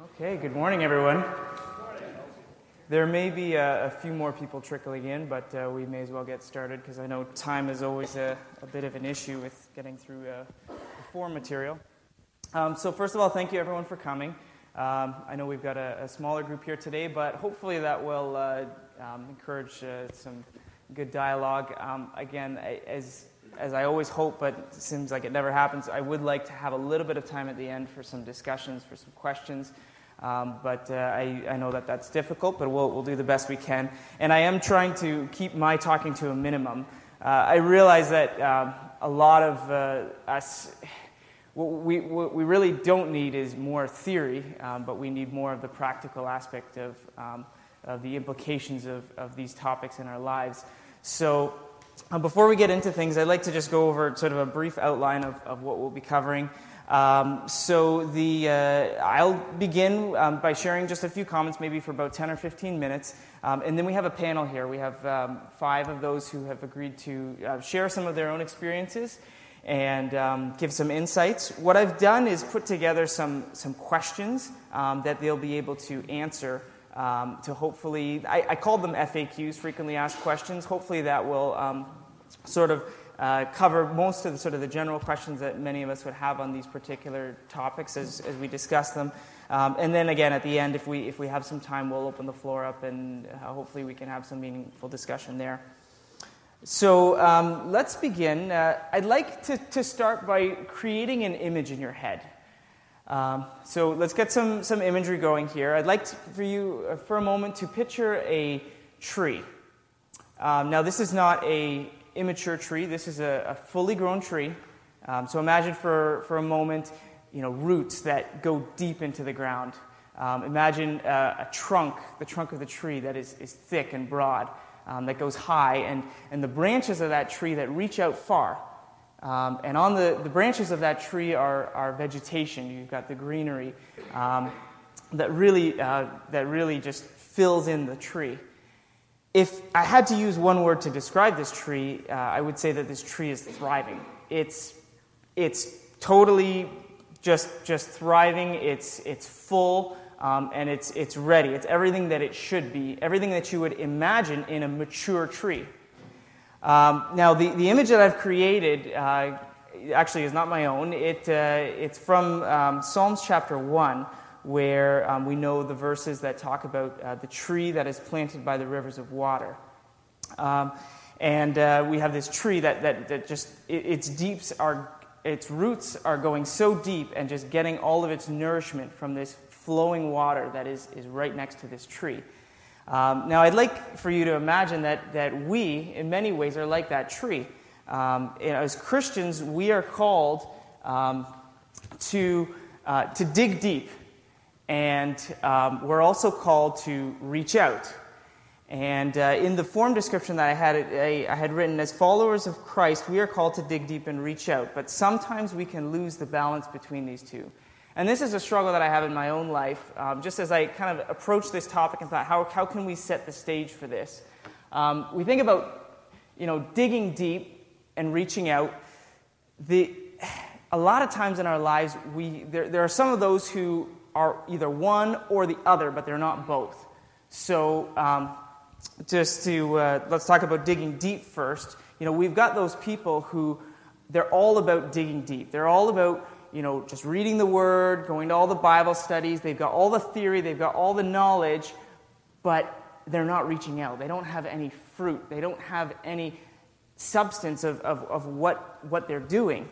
Okay, good morning, everyone. There may be a, a few more people trickling in, but uh, we may as well get started because I know time is always a, a, bit of an issue with getting through uh, the form material. Um, so, first of all, thank you everyone for coming. Um, I know we've got a, a, smaller group here today, but hopefully that will uh, um, encourage uh, some good dialogue. Um, again, as as I always hope, but it seems like it never happens, I would like to have a little bit of time at the end for some discussions, for some questions. Um, but uh, I, I, know that that's difficult, but we'll, we'll do the best we can. And I am trying to keep my talking to a minimum. Uh, I realize that um, a lot of uh, us, what we, what we really don't need is more theory, um, but we need more of the practical aspect of, um, of the implications of, of these topics in our lives. So, uh, before we get into things, I'd like to just go over sort of a brief outline of, of what we'll be covering. Um, so the, uh, I'll begin um, by sharing just a few comments, maybe for about 10 or 15 minutes. Um, and then we have a panel here. We have um, five of those who have agreed to uh, share some of their own experiences and um, give some insights. What I've done is put together some, some questions um, that they'll be able to answer to hopefully, I, I called them FAQs, frequently asked questions. Hopefully that will sort of uh, cover most of the sort of the general questions that many of us would have on these particular topics as, as we discuss them. Um, and then again, at the end, if we, if we have some time, we'll open the floor up and uh, hopefully we can have some meaningful discussion there. So um, let's begin. Uh, I'd like to, to start by creating an image in your head. Um, so let's get some, some imagery going here. I'd like to, for you, uh, for a moment, to picture a tree. Um, now, this is not a immature tree. This is a, a fully grown tree. Um, so imagine for, for a moment, you know, roots that go deep into the ground. Um, imagine uh, a trunk, the trunk of the tree that is, is thick and broad, um, that goes high, and, and the branches of that tree that reach out far. Um, and on the, the branches of that tree are, are vegetation. You've got the greenery um, that, really, uh, that really just fills in the tree. If I had to use one word to describe this tree, uh, I would say that this tree is thriving. It's, it's totally just, just thriving, it's, it's full, um, and it's, it's ready. It's everything that it should be, everything that you would imagine in a mature tree. Um, now, the, the image that I've created uh, actually is not my own. It, uh, it's from um, Psalms chapter 1 where um, we know the verses that talk about uh, the tree that is planted by the rivers of water. Um, and uh, we have this tree that, that, that just, it, its deeps are, its roots are going so deep and just getting all of its nourishment from this flowing water that is, is right next to this tree. Um, now, I'd like for you to imagine that, that we, in many ways, are like that tree. Um, as Christians, we are called um, to, uh, to dig deep and um, we're also called to reach out. And uh, in the form description that I had, I, I had written, as followers of Christ, we are called to dig deep and reach out. But sometimes we can lose the balance between these two. And this is a struggle that I have in my own life. Um, just as I kind of approached this topic and thought, how, how can we set the stage for this? Um, we think about, you know, digging deep and reaching out. The, a lot of times in our lives, we, there, there are some of those who are either one or the other, but they're not both. So, um, just to uh, let's talk about digging deep first. You know, we've got those people who they're all about digging deep. They're all about you know just reading the Word, going to all the Bible studies. They've got all the theory, they've got all the knowledge, but they're not reaching out. They don't have any fruit. They don't have any substance of, of, of what, what they're doing.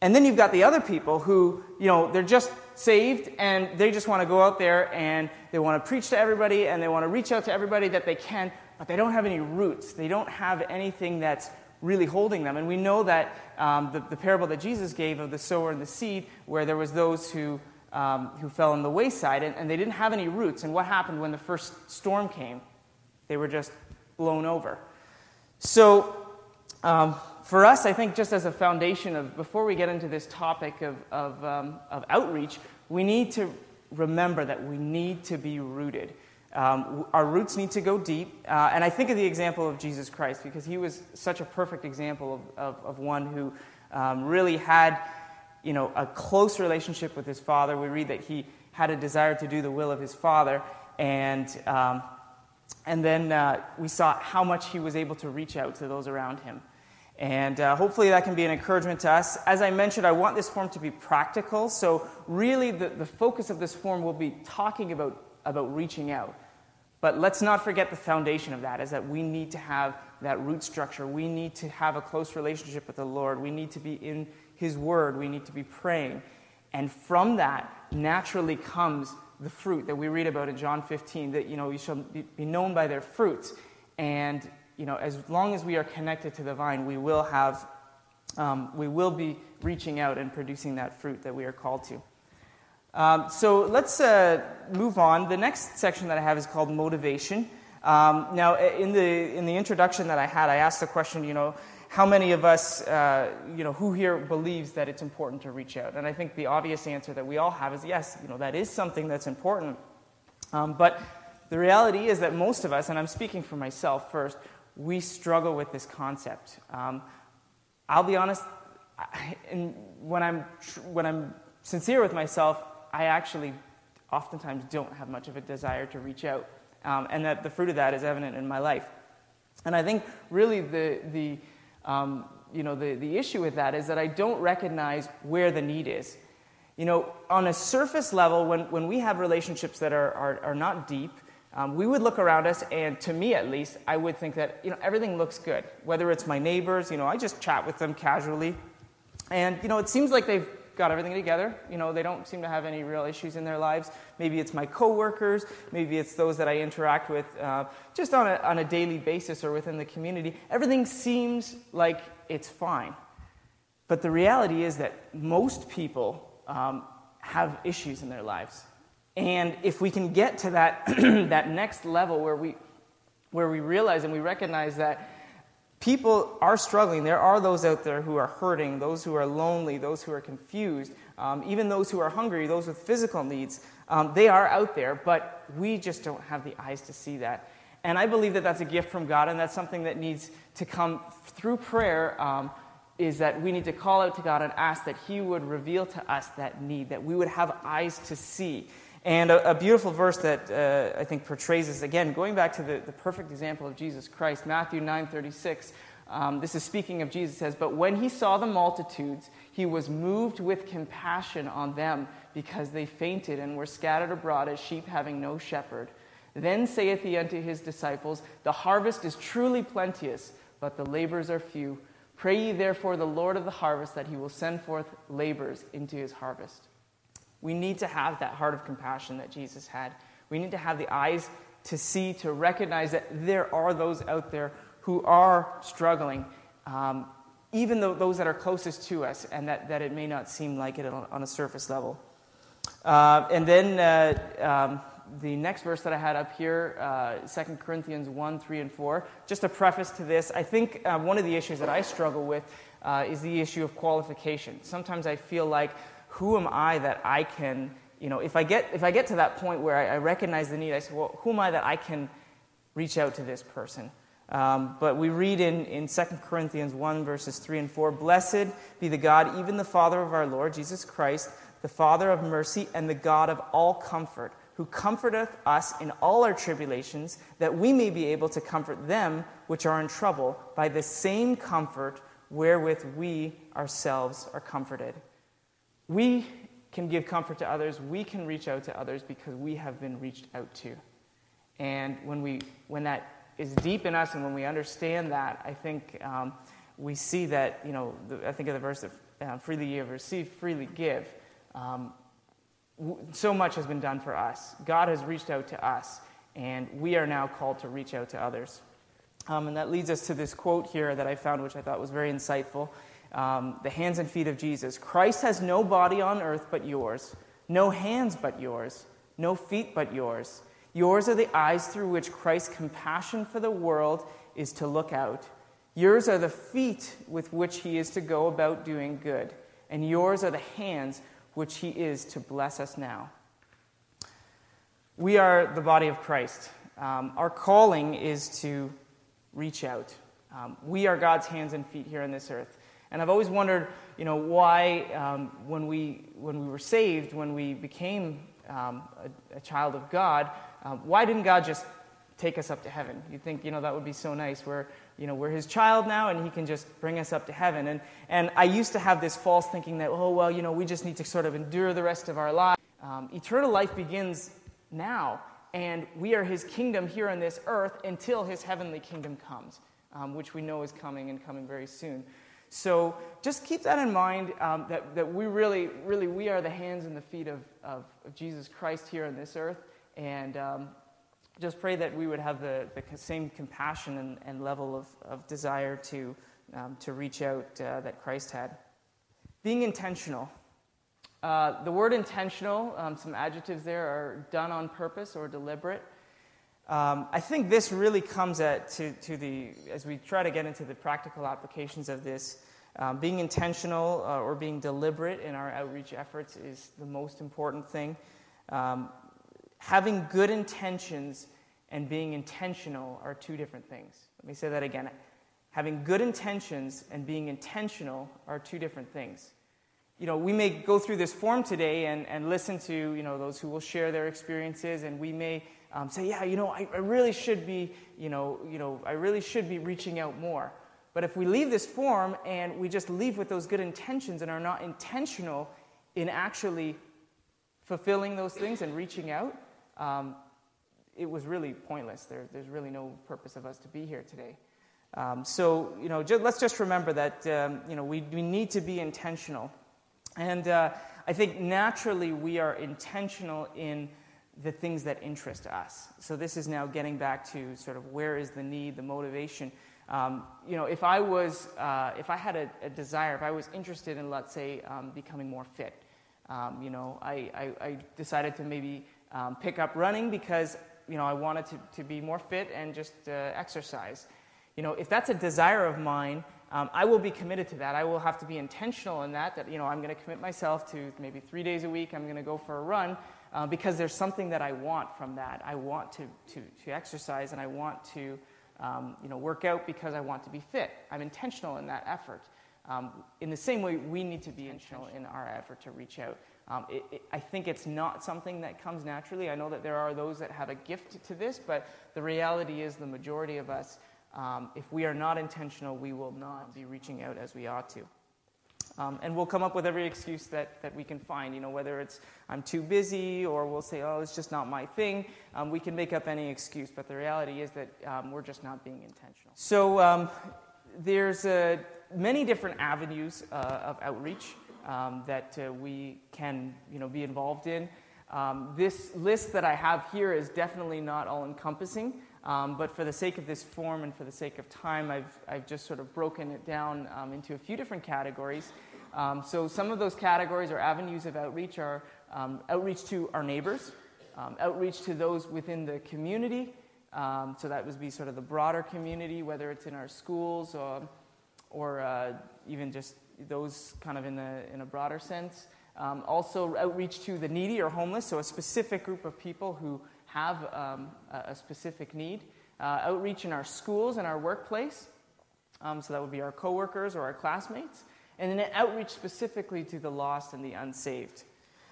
And then you've got the other people who, you know, they're just saved and they just want to go out there and they want to preach to everybody and they want to reach out to everybody that they can, but they don't have any roots. They don't have anything that's really holding them. And we know that um, the, the, parable that Jesus gave of the sower and the seed, where there was those who, um, who fell on the wayside and, and they didn't have any roots. And what happened when the first storm came? They were just blown over. So, um, for us, I think just as a foundation of, before we get into this topic of, of, um, of outreach, we need to remember that we need to be rooted. Um, our roots need to go deep. Uh, and I think of the example of Jesus Christ because he was such a perfect example of, of, of one who um, really had you know, a close relationship with his father. We read that he, had a desire to do the will of his Father. And, um, and then uh, we saw how much he was able to reach out to those around him. And uh, hopefully that can be an encouragement to us. As I mentioned, I want this form to be practical. So, really, the, the focus of this form will be talking about, about reaching out. But let's not forget the foundation of that is that we need to have that root structure. We need to have a close relationship with the Lord. We need to be in His Word. We need to be praying. And from that naturally comes the fruit that we read about in John 15 that, you know, you shall be known by their fruits. And, you know, as long as we are connected to the vine, we will have, um, we will be reaching out and producing that fruit that we are called to. Um, so let's uh, move on. The next section that I have is called motivation. Um, now, in the, in the introduction that I had, I asked the question, you know, how many of us, uh, you know, who here believes that it's important to reach out? And I think the obvious answer that we all have is yes, you know, that is something that's important. Um, but the reality is that most of us, and I'm speaking for myself first, we struggle with this concept. Um, I'll be honest, I, when, I'm, when I'm sincere with myself, I actually oftentimes don't have much of a desire to reach out. Um, and that the fruit of that is evident in my life. And I think really the, the, um, you know, the, the issue with that is that I don't recognize where the need is. You know, on a surface level, when, when we have relationships that are, are, are not deep, um, we would look around us, and to me at least, I would think that you know, everything looks good. Whether it's my neighbors, you know, I just chat with them casually. And you know, it seems like they've got everything together. You know, they don't seem to have any real issues in their lives. Maybe it's my coworkers, maybe it's those that I interact with uh, just on a, on a daily basis or within the community. Everything seems like it's fine. But the reality is that most people um, have issues in their lives. And if we can get to that, that next level where we, where we realize and we recognize that people are struggling. There are those out there who are hurting, those who are lonely, those who are confused, um, even those who are hungry, those with physical needs. Um, they are out there, but we just don't have the eyes to see that. And I believe that that's a gift from God, and that's something that needs to come through prayer. Um, is that we need to call out to God and ask that He would reveal to us that need, that we would have eyes to see. And a, a beautiful verse that uh, I think portrays this, again, going back to the, the perfect example of Jesus Christ, Matthew 9.36, um, this is speaking of Jesus, says, But when he saw the multitudes, he was moved with compassion on them because they fainted and were scattered abroad as sheep having no shepherd. Then saith he unto his disciples, The harvest is truly plenteous, but the labors are few. Pray ye therefore the Lord of the harvest that he will send forth labors into his harvest. We need to have that heart of compassion that Jesus had. We need to have the eyes to see, to recognize that there are those out there who are struggling, um, even though those that are closest to us, and that, that it may not seem like it on, on a surface level. Uh, and then uh, um, the next verse that I had up here, uh, 2 Corinthians 1, 3, and 4. Just a preface to this, I think uh, one of the issues that I struggle with uh, is the issue of qualification. Sometimes I feel like who am I that I can, you know, if I get, if I get to that point where I, I recognize the need, I say, well, who am I that I can reach out to this person? Um, but we read in, in 2 Corinthians 1, verses 3 and 4 Blessed be the God, even the Father of our Lord Jesus Christ, the Father of mercy, and the God of all comfort, who comforteth us in all our tribulations, that we may be able to comfort them which are in trouble by the same comfort wherewith we ourselves are comforted. We can give comfort to others. We can reach out to others because we have been reached out to. And when, we, when that is deep in us and when we understand that, I think um, we see that, you know, the, I think of the verse that uh, freely you have received, freely give. Um, w- so much has been done for us. God has reached out to us, and we are now called to reach out to others. Um, and that leads us to this quote here that I found, which I thought was very insightful um, the hands and feet of Jesus. Christ has no body on earth but yours, no hands but yours, no feet but yours. Yours are the eyes through which Christ's compassion for the world is to look out. Yours are the feet with which he is to go about doing good. And yours are the hands which he is to bless us now. We are the body of Christ. Um, our calling is to reach out. Um, we are God's hands and feet here on this earth. And I've always wondered, you know, why um, when, we, when we were saved, when we became um, a, a, child of God, um, why didn't God just take us up to heaven? You think, you know, that would be so nice. We're, you know, we're his child now and he can just bring us up to heaven. And, and I used to have this false thinking that, oh, well, you know, we just need to sort of endure the rest of our lives. Um, eternal life begins now, and we are his kingdom here on this earth until his heavenly kingdom comes, um, which we know is coming and coming very soon. So just keep that in mind um, that, that we really, really, we are the hands and the feet of, of, of Jesus Christ here on this earth. And um, just pray that we would have the, the same compassion and, and level of, of desire to, um, to reach out uh, that Christ had. Being intentional. Uh, the word intentional, um, some adjectives there are done on purpose or deliberate. Um, I think this really comes at to, to the as we try to get into the practical applications of this. Um, being intentional uh, or being deliberate in our outreach efforts is the most important thing. Um, having good intentions and being intentional are two different things. Let me say that again. Having good intentions and being intentional are two different things you know, we may go through this form today and, and listen to, you know, those who will share their experiences, and we may um, say, yeah, you know, I, I, really should be, you know, you know, I really should be reaching out more. But if we leave this form and we just leave with those good intentions and are not intentional in actually fulfilling those things and reaching out, um, it was really pointless. There, there's really no purpose of us to be here today. Um, so, you know, just, let's just remember that, um, you know, we, we need to be intentional and uh, I think naturally we are intentional in the things that interest us. So this is now getting back to sort of where is the need, the motivation. Um, you know, if I was, uh, if I had a, a, desire, if I was interested in, let's say, um, becoming more fit, um, you know, I, I, I, decided to maybe um, pick up running because, you know, I wanted to, to be more fit and just uh, exercise. You know, if that's a desire of mine, um, I will be committed to that. I will have to be intentional in that, that, you know, I'm going to commit myself to maybe three days a week, I'm going to go for a run, uh, because there's something that I want from that. I want to, to, to exercise and I want to, um, you know, work out because I want to be fit. I'm intentional in that effort. Um, in the same way, we need to be intentional in our effort to reach out. Um, it, it, I think it's not something that comes naturally. I know that there are those that have a gift to this, but the reality is the majority of us um, if we are not intentional, we will not be reaching out as we ought to. Um, and we'll come up with every excuse that, that we can find, you know, whether it's I'm too busy or we'll say, oh, it's just not my thing. Um, we can make up any excuse, but the reality is that um, we're just not being intentional. So um, there's uh, many different avenues uh, of outreach um, that uh, we can, you know, be involved in. Um, this list that I have here is definitely not all encompassing. Um, but for the sake of this form and for the sake of time, I've, I've just sort of broken it down um, into a few different categories. Um, so some of those categories or avenues of outreach are um, outreach to our neighbors, um, outreach to those within the community. Um, so that would be sort of the broader community, whether it's in our schools or, or uh, even just those kind of in, the, in a broader sense. also outreach to the needy or homeless, so a specific group of people who have um, a, specific need. Uh, outreach in our schools and our workplace, um, so that would be our coworkers or our classmates, and then outreach specifically to the lost and the unsaved.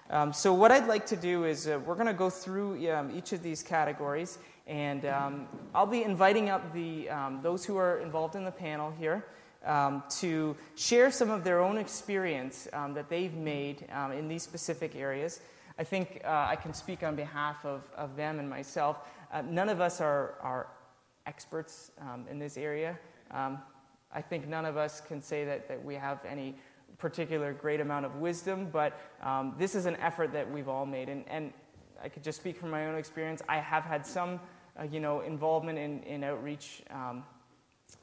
Um, so, what I'd like to do is uh, we're going to go through um, each of these categories, and um, I'll be inviting up the, um, those who are involved in the panel here um, to share some of their own experience um, that they've made in these specific areas. I think uh, I can speak on behalf of, of them and myself. Uh, none of us are, are experts in this area. I think none of us can say that, that we have any particular great amount of wisdom, but um, this is an effort that we've all made. And, and I could just speak from my own experience. I have had some, uh, you know, involvement in, in outreach um,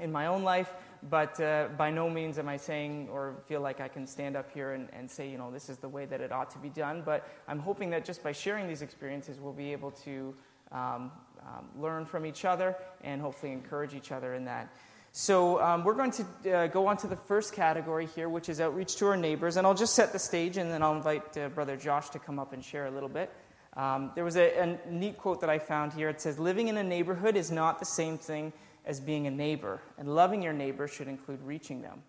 in my own life, but uh, by no means am I saying or feel like I can stand up here and, and, say, you know, this is the way that it ought to be done. But I'm hoping that just by sharing these experiences, we'll be able to um, um, learn from each other and hopefully encourage each other in that. So um, we're going to uh, go on to the first category here, which is outreach to our neighbors. And I'll just set the stage, and then I'll invite uh, Brother Josh to come up and share a little bit. Um, there was a, a neat quote that I found here. It says, Living in a neighborhood is not the same thing as being a neighbor, and loving your neighbor should include reaching them.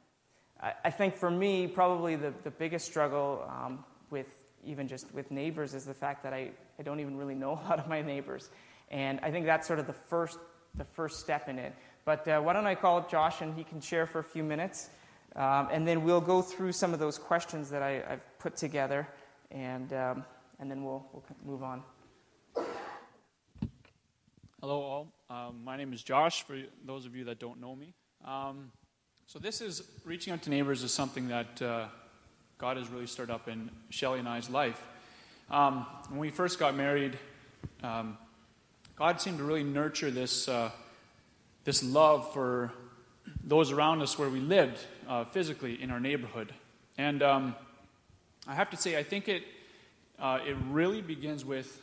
I, I think for me, probably the, the biggest struggle um, with even just with neighbors, is the fact that I, I don't even really know a lot of my neighbors. And I think that's sort of the first, the first step in it. But uh, why don't I call Josh and he can share for a few minutes? Um, and then we'll go through some of those questions that I, have put together, and, um, and then we'll, we'll move on. Hello, all. Um, my name is Josh, for those of you that don't know me. Um, so, this is reaching out to neighbors is something that uh, God has really stirred up in Shelly and I's life. Um, when we first got married, um, God seemed to really nurture this, uh, this love for those around us where we lived uh, physically in our neighborhood. And um, I have to say, I think it, uh, it really begins with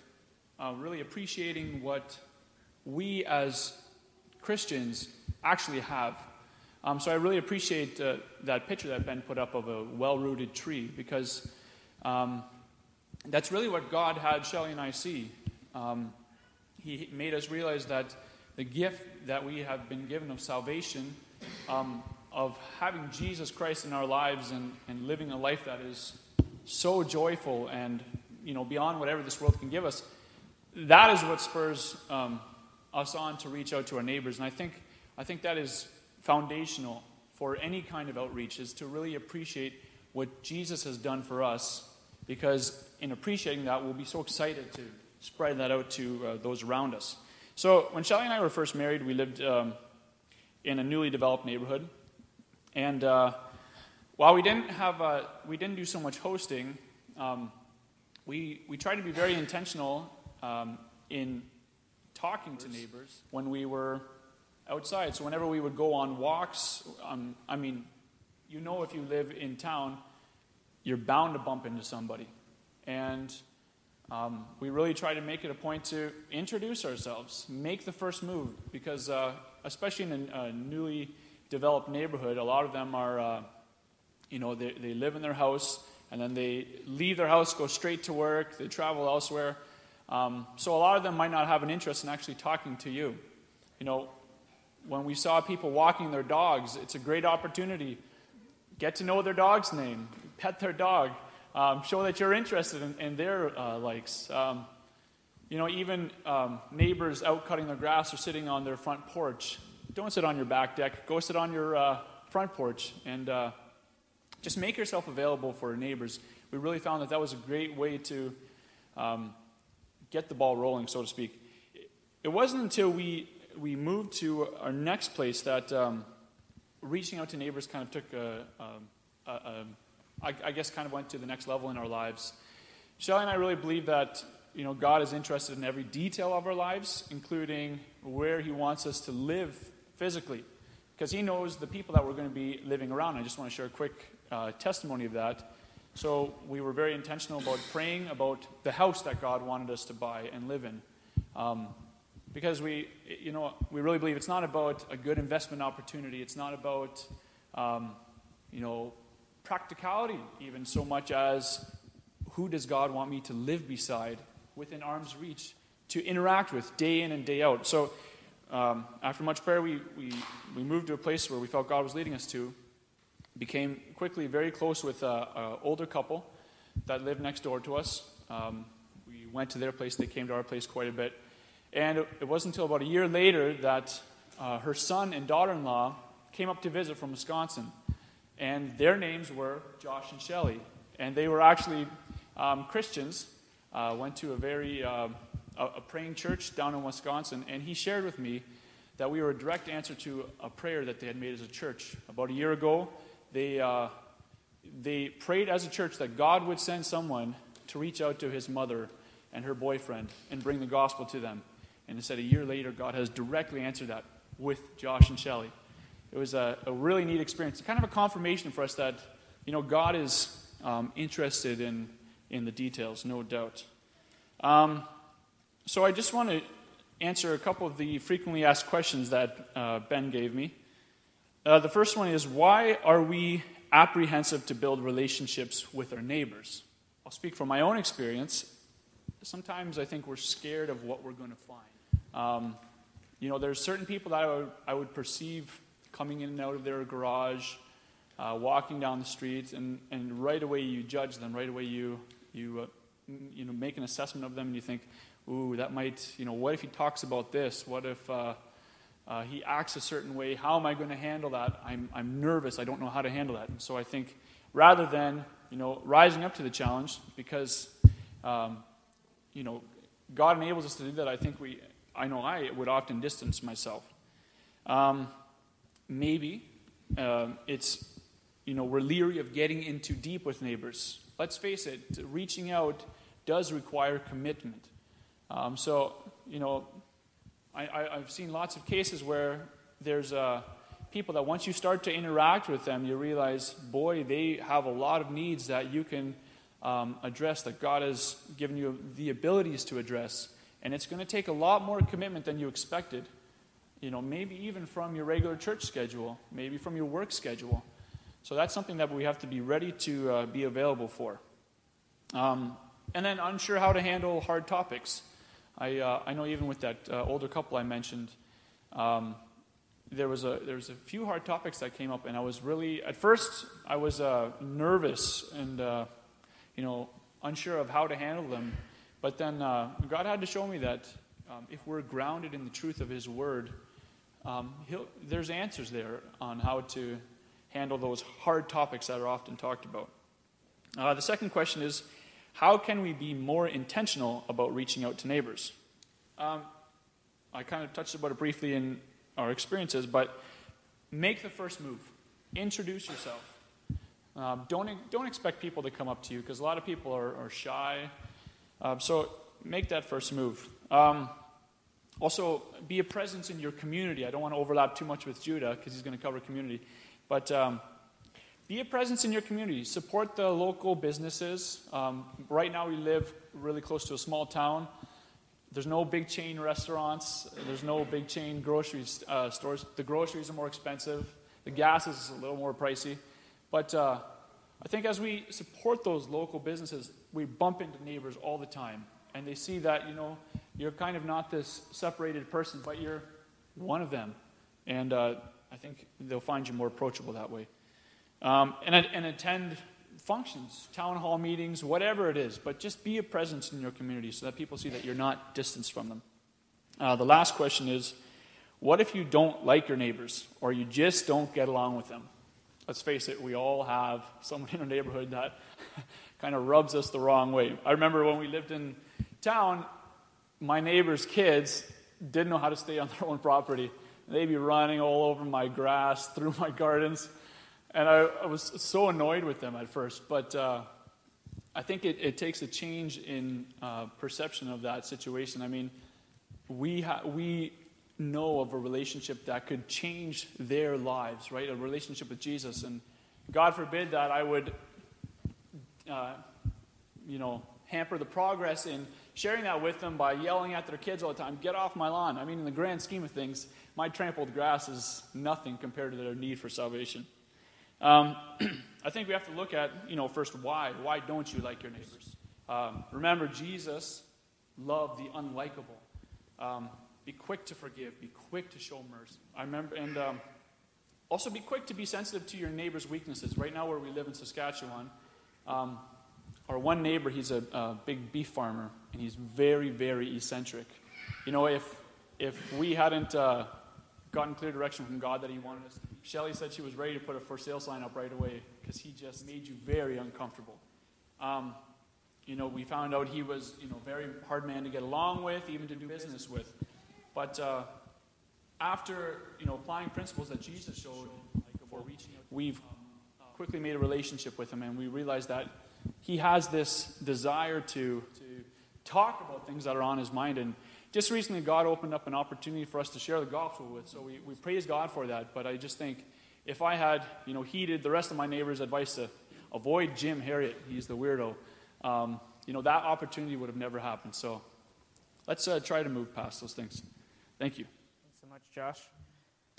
uh, really appreciating what we as Christians actually have. Um, so I really appreciate uh, that picture that Ben put up of a well rooted tree because um, that's really what God had Shelly and I see. Um, he made us realize that the gift that we have been given of salvation, um, of having Jesus Christ in our lives and, and living a life that is so joyful and you know beyond whatever this world can give us, that is what spurs um, us on to reach out to our neighbors. And I think, I think that is foundational for any kind of outreach, is to really appreciate what Jesus has done for us, because in appreciating that, we'll be so excited to spread that out to uh, those around us. So when Shelly and I were first married, we lived um, in a newly developed neighborhood, and uh, while we didn't have uh, we didn't do so much hosting, um, we we tried to be very intentional um, in talking to neighbors when we were outside. So whenever we would go on walks, um, I mean, you know, if you live in town, you're bound to bump into somebody, and um, we really try to make it a point to introduce ourselves, make the first move, because uh, especially in a, newly developed neighborhood, a lot of them are, uh, you know, they, they live in their house and then they leave their house, go straight to work, they travel elsewhere. Um, so a lot of them might not have an interest in actually talking to you. You know, when we saw people walking their dogs, it's a great opportunity. Get to know their dog's name, pet their dog, um, show that you're interested in, in their uh, likes. Um, you know, even um, neighbors out cutting their grass or sitting on their front porch. Don't sit on your back deck. Go sit on your uh, front porch and uh, just make yourself available for neighbors. We really found that that was a great way to um, get the ball rolling, so to speak. It wasn't until we, we moved to our next place that um, reaching out to neighbors kind of took a, a, a, a, I guess, kind of went to the next level in our lives. Shelly and I really believe that you know, God is interested in every detail of our lives, including where He wants us to live physically, because He knows the people that we're going to be living around. I just want to share a quick uh, testimony of that. So we were very intentional about praying about the house that God wanted us to buy and live in. Um, because we, you know, we really believe it's not about a good investment opportunity. It's not about, um, you know, practicality even so much as who does God want me to live beside within arm's reach to interact with day in and day out. So um, after much prayer, we, we, we moved to a place where we felt God was leading us to became quickly very close with an older couple that lived next door to us. Um, we went to their place, they came to our place quite a bit. And it, it wasn't until about a year later that uh, her son and daughter in law came up to visit from Wisconsin. And their names were Josh and Shelly. And they were actually um, Christians, uh, went to a very uh, a, praying church down in Wisconsin. And he shared with me that we were a direct answer to a prayer that they had made as a church. About a year ago, they, uh, they prayed as a church that God would send someone to reach out to his mother and her boyfriend and bring the gospel to them. And said a year later, God has directly answered that with Josh and Shelly. It was a, a really neat experience. Kind of a confirmation for us that, you know, God is um, interested in, in the details, no doubt. Um, so I just want to answer a couple of the frequently asked questions that uh, Ben gave me. Uh, the first one is why are we apprehensive to build relationships with our neighbors? I'll speak from my own experience. Sometimes I think we're scared of what we're going to find. Um, you know, there's certain people that I would, I would, perceive coming in and out of their garage, uh, walking down the streets, and, and right away you judge them. Right away you, You, uh, you know, make an assessment of them and you think, ooh, that might, you know, what if he talks about this? What if uh, uh, he acts a certain way? How am I going to handle that? I'm, I'm nervous. I don't know how to handle that. And so I think rather than, you know, rising up to the challenge, because, um, you know, God enables us to do that, I think we, I know I would often distance myself. Um, maybe um, it's, you know, we're leery of getting into deep with neighbors. Let's face it, reaching out does require commitment. Um, so, you know, I, have seen lots of cases where there's uh, people that once you start to interact with them, you realize, boy, they have a lot of needs that you can um, address, that God has given you the abilities to address. And it's going to take a lot more commitment than you expected. You know, maybe even from your regular church schedule, maybe from your work schedule. So that's something that we have to be ready to uh, be available for. Um, and then unsure how to handle hard topics. I, uh, I know even with that uh, older couple I mentioned, um, there was a there was a few hard topics that came up, and I was really at first I was uh, nervous and uh, you know unsure of how to handle them, but then uh, God had to show me that um, if we're grounded in the truth of His Word, um, there's answers there on how to handle those hard topics that are often talked about. Uh, the second question is how can we be more intentional about reaching out to neighbors? Um, I kind of touched about it briefly in our experiences, but make the first move. Introduce yourself. Um, don't, don't expect people to come up to you because a lot of people are, are shy. Um, so make that first move. Um, also, be a presence in your community. I don't want to overlap too much with Judah because he's going to cover community. But um, be a presence in your community. Support the local businesses. Um, right now, we live really close to a small town. There's no big chain restaurants. There's no big chain grocery uh, stores. The groceries are more expensive. The gas is a little more pricey. But uh, I think as we support those local businesses, we bump into neighbors all the time. And they see that, you know, you're kind of not this separated person, but you're one of them. And uh, I think they'll find you more approachable that way um, and, and attend functions, town hall meetings, whatever it is, but just be a presence in your community so that people see that you're not distanced from them. Uh, the last question is what if you don't like your neighbors or you just don't get along with them? Let's face it, we all have someone in our neighborhood that kind of rubs us the wrong way. I remember when we lived in town, my neighbors' kids didn't know how to stay on their own property. They'd be running all over my grass, through my gardens. And I, I, was so annoyed with them at first, but uh, I think it, it, takes a change in uh, perception of that situation. I mean, we, ha- we know of a relationship that could change their lives, right? A relationship with Jesus. And God forbid that I would, uh, you know, hamper the progress in sharing that with them by yelling at their kids all the time, get off my lawn. I mean, in the grand scheme of things, my trampled grass is nothing compared to their need for salvation. Um, I think we have to look at, you know, first why. Why don't you like your neighbors? Um, remember, Jesus loved the unlikable. Um, be quick to forgive. Be quick to show mercy. I remember, and um, also be quick to be sensitive to your neighbor's weaknesses. Right now, where we live in Saskatchewan, um, our one neighbor, he's a, a, big beef farmer, and he's very, very eccentric. You know, if if we hadn't uh, gotten clear direction from God that He wanted us. Shelly said she was ready to put a for sale sign up right away because He just made you very uncomfortable. Um, you know, we found out he was, you know, very hard man to get along with, even to do business with. But uh, after, you know, applying principles that Jesus showed before reaching out, we've quickly made a relationship with him, and we realized that he has this desire to, to talk about things that are on his mind. And just recently, God opened up an opportunity for us to share the gospel with. So we, we praise God for that. But I just think if I had, you know, heeded the rest of my neighbors' advice to avoid Jim Harriet, he's the weirdo, um, you know, that opportunity would have never happened. So let's uh, try to move past those things. Thank you. Thanks so much, Josh.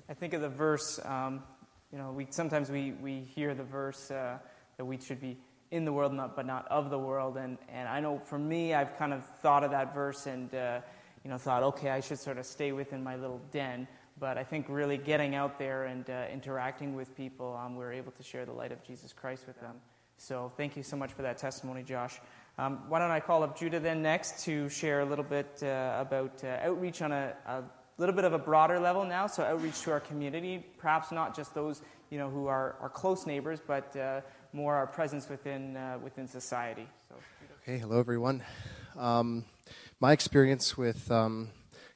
I think of the verse, um, you know, we, sometimes we, we hear the verse uh, that we should be in the world, not, but not of the world. And, and I know for me, I've kind of thought of that verse and, uh, you know, thought, okay, I should sort of stay within my little den. But I think really getting out there and uh, interacting with people, um, we're able to share the light of Jesus Christ with them. So thank you so much for that testimony, Josh. Um, why don't I call up Judah then next to share a little bit uh, about uh, outreach on a, a, little bit of a broader level now. So outreach to our community, perhaps not just those you know who are our close neighbors, but uh, more our presence within uh, within society. So, okay, hello everyone. Um, my experience with um,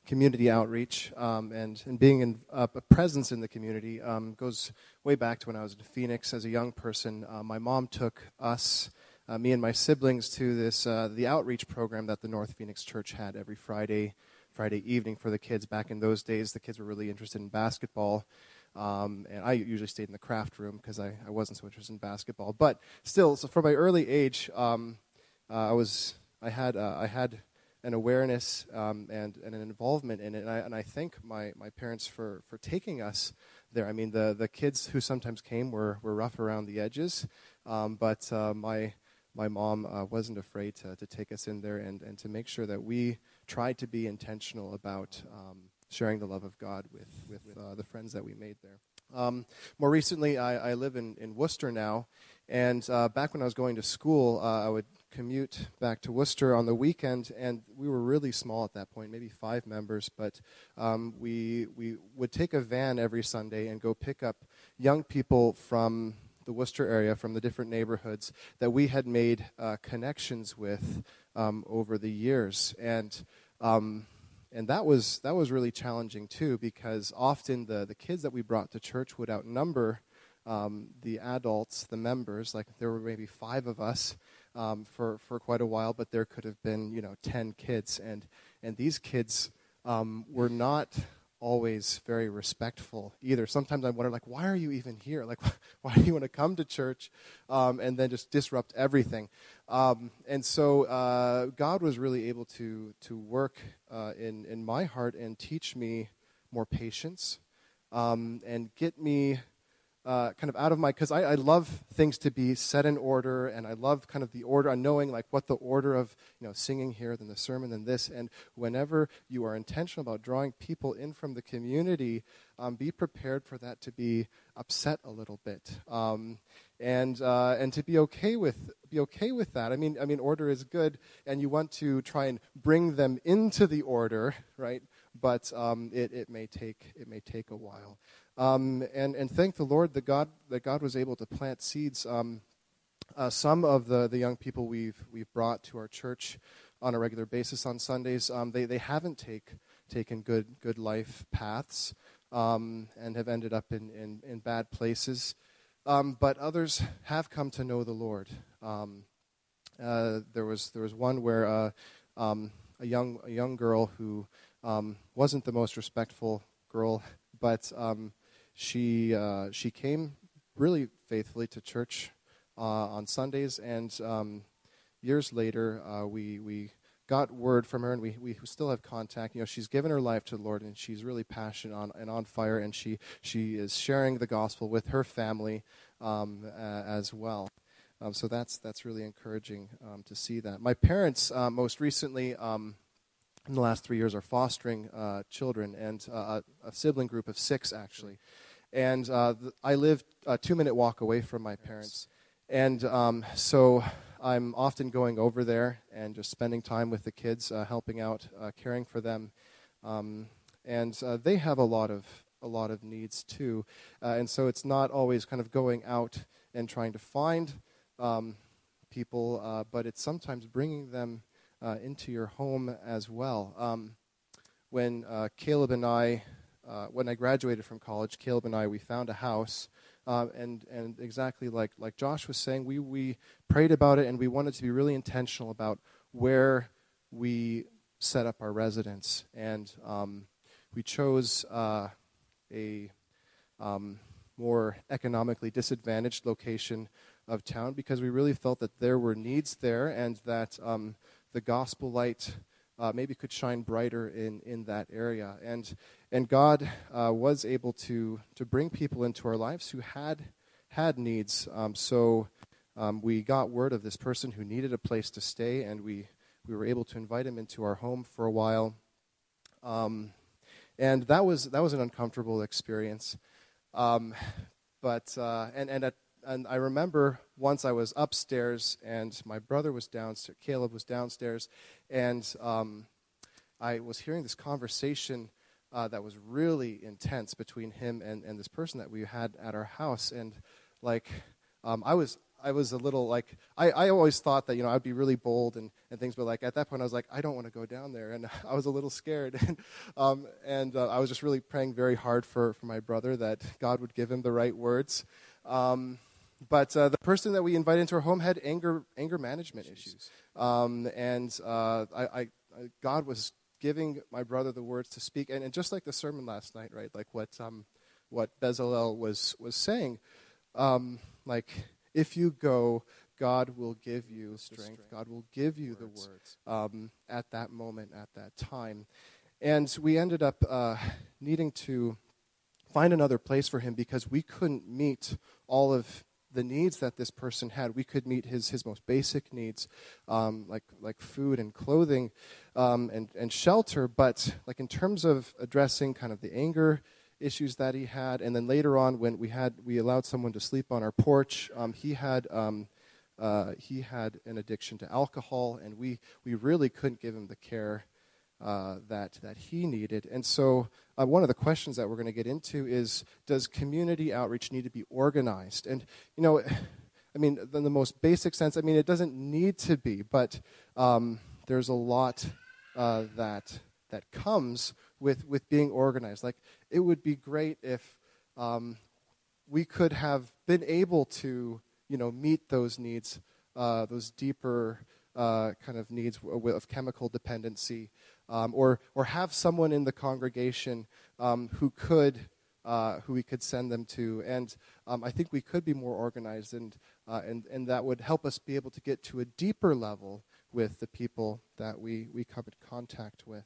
community outreach um, and, and being in, uh, a presence in the community um, goes way back to when I was in Phoenix as a young person. Uh, my mom took us, uh, me and my siblings, to this uh, the outreach program that the North Phoenix Church had every Friday, Friday evening for the kids. Back in those days, the kids were really interested in basketball. Um, and I usually stayed in the craft room because I, I wasn't so interested in basketball. But still, so from my early age, um, uh, I was I had uh, I had an awareness um, and, and an involvement in it. And I, and I thank my, my parents for, for taking us there. I mean, the, the kids who sometimes came were, were rough around the edges, um, but uh, my, my mom uh, wasn't afraid to, to take us in there and, and to make sure that we tried to be intentional about um, sharing the love of God with, with uh, the friends that we made there. Um, more recently, I, I live in, in Worcester now, and uh, back when I was going to school, uh, I would commute back to Worcester on the weekend, and we were really small at that point, maybe five members, but um, we, we would take a van every Sunday and go pick up young people from the Worcester area, from the different neighborhoods that we had made uh, connections with um, over the years. And um, and that was that was really challenging too because often the the kids that we brought to church would outnumber um, the adults, the members. Like there were maybe five of us um, for for quite a while, but there could have been you know ten kids, and and these kids um, were not always very respectful either. Sometimes I wonder, like, why are you even here? Like, why do you want to come to church um, and then just disrupt everything? Um, and so uh, God was really able to to work uh, in in my heart and teach me more patience um, and get me uh, kind of out of my because I, I, love things to be set in order and i love kind of the order on knowing like what the order of you know singing here then the sermon then this. And whenever you are intentional about drawing people in from the community um, be prepared for that to be upset a little bit. Um, and uh, and to be okay with be okay with that. I mean i mean order is good and you want to try and bring them into the order right? But um, it, it may take it may take a while um, and, and thank the Lord that God, that God was able to plant seeds. Um, uh, some of the, the young people we've, we've brought to our church on a regular basis on Sundays, um, they, they haven't take, taken good, good life paths um, and have ended up in, in, in bad places. Um, but others have come to know the Lord. Um, uh, there, was, there was one where uh, a, young, a young girl who wasn't the most respectful girl, but um, she uh, she came really faithfully to church uh, on Sundays, and um, years later, uh, we we got word from her, and we, we still have contact. You know, she's given her life to the Lord, and she's really passionate on, and on fire, and she she is sharing the gospel with her family um, as well. Um, so that's that's really encouraging um, to see that. My parents uh, most recently. Um, in the last three years, are fostering uh, children and uh, a sibling group of six, actually. And uh, th- I live a two minute walk away from my parents. And um, so I'm often going over there and just spending time with the kids, uh, helping out, uh, caring for them. Um, and uh, they have a lot of a lot of needs too. Uh, and so it's not always kind of going out and trying to find um, people, uh, but it's sometimes bringing them into your home as well. Um, when Caleb and I uh, when I graduated from college, Caleb and I, we found a house. Uh, and, and exactly like, like Josh was saying, we, we prayed about it and we wanted to be really intentional about where we set up our residence. And um, we chose uh, a um, more economically disadvantaged location of town because we really felt that there were needs there and that um, the gospel light uh, maybe could shine brighter in, in that area. And, and God uh, was able to, to bring people into our lives who had, had needs. Um, so um, we got word of this person who needed a place to stay, and we, we were able to invite him into our home for a while. Um, and that was, that was an uncomfortable experience. Um, but, uh, and, and at and I remember once I was upstairs and my brother was downstairs, Caleb was downstairs, and um, I was hearing this conversation uh, that was really intense between him and, and this person that we had at our house. And like, um, I was I was a little like I, I always thought that you know I'd be really bold and, and things, but like at that point I was like I don't want to go down there, and I was a little scared, and um, and uh, I was just really praying very hard for for my brother that God would give him the right words. Um, but uh, the person that we invited into our home had anger anger management issues, um, and uh, I, I, God was giving my brother the words to speak, and, and just like the sermon last night, right? Like what um, what Bezalel was was saying, um, like if you go, God will give you strength. God will give you the words um, at that moment, at that time. And we ended up uh, needing to find another place for him because we couldn't meet all of the needs that this person had. We could meet his, his most basic needs, um, like, like food and clothing um, and, and shelter. But like in terms of addressing kind of the anger issues that he had, and then later on when we had we allowed someone to sleep on our porch, um, he had um, uh, he had an addiction to alcohol, and we we really couldn't give him the care uh, that that he needed. And so, uh, one of the questions that we're going to get into is: Does community outreach need to be organized? And you know, I mean, in the most basic sense, I mean, it doesn't need to be, but um, there's a lot uh, that that comes with with being organized. Like, it would be great if um, we could have been able to, you know, meet those needs, uh, those deeper uh, kind of needs of chemical dependency, um, or or have someone in the congregation um, who could. Uh, who we could send them to, and um, I think we could be more organized, and uh, and and that would help us be able to get to a deeper level with the people that we we come in contact with.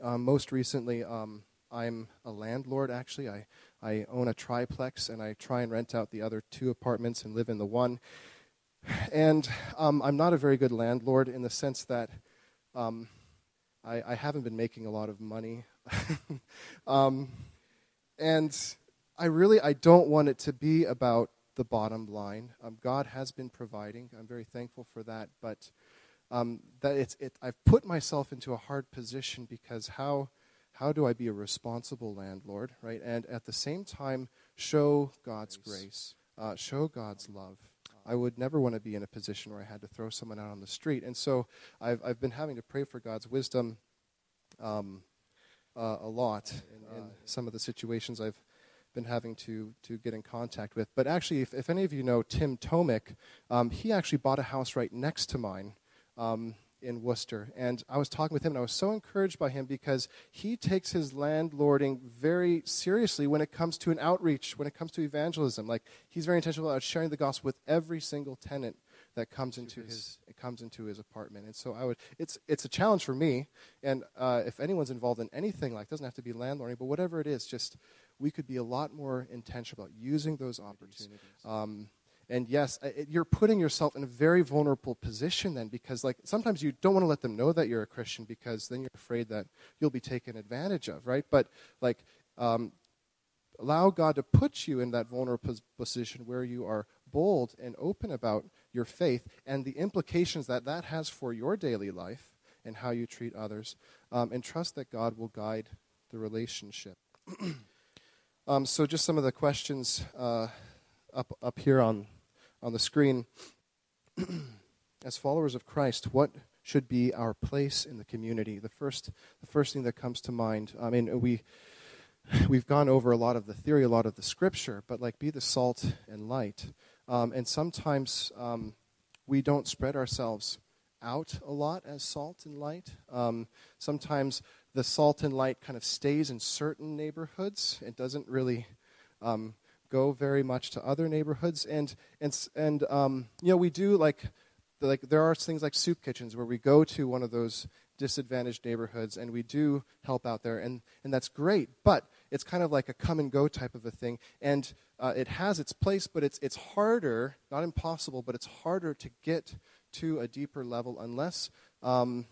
Um, most recently, um, I'm a landlord, actually. I, I own a triplex and I try and rent out the other two apartments and live in the one. And um, I'm not a very good landlord in the sense that um, I, I, haven't been making a lot of money. um, and I really I don't want it to be about the bottom line. Um, God has been providing. I'm very thankful for that. But um, that it's, it, I've put myself into a hard position because how how do I be a responsible landlord, right? And at the same time, show God's grace, uh, show God's love. I would never want to be in a position where I had to throw someone out on the street. And so I've, I've been having to pray for God's wisdom um, uh, a lot in, in, some of the situations I've been having to, to get in contact with. But actually, if, if any of you know Tim Tomick, um, he actually bought a house right next to mine. Um, in Worcester. And I was talking with him, and I was so encouraged by him because he takes his landlording very seriously when it comes to an outreach, when it comes to evangelism. Like he's very intentional about sharing the gospel with every single tenant that comes into his it comes into his apartment. And so I would it's it's a challenge for me. And uh, if anyone's involved in anything like, doesn't have to be landlording, but whatever it is, just we could be a lot more intentional about using those opportunities. Um, and yes, it, you're putting yourself in a very vulnerable position then because like sometimes you don't want to let them know that you're a Christian because then you're afraid that you'll be taken advantage of, right? But like um, allow God to put you in that vulnerable position where you are bold and open about your faith and the implications that that has for your daily life and how you treat others, um, and trust that God will guide the relationship. um, so, just some of the questions uh, up up here on on the screen. As followers of Christ, what should be our place in the community? The first, the first thing that comes to mind. I mean, we we've gone over a lot of the theory, a lot of the scripture, but like be the salt and light. Um, and sometimes um, we don't spread ourselves out a lot as salt and light. Um, sometimes the salt and light kind of stays in certain neighborhoods. It doesn't really um, go very much to other neighborhoods, and and and um, you know we do like like there are things like soup kitchens where we go to one of those disadvantaged neighborhoods and we do help out there, and and that's great. But it's kind of like a come and go type of a thing, and uh, it has its place, but it's it's harder, not impossible, but it's harder to get to a deeper level unless um,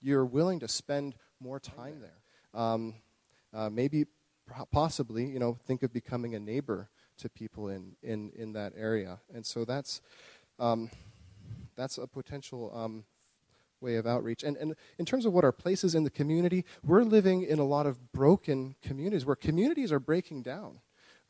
you're willing to spend more time there. Um, uh, maybe possibly, you know, think of becoming a neighbor to people in, in, in that area. And so that's, um, that's a potential um, way of outreach. And, and in terms of what our place is in the community, we're living in a lot of broken communities where communities are breaking down.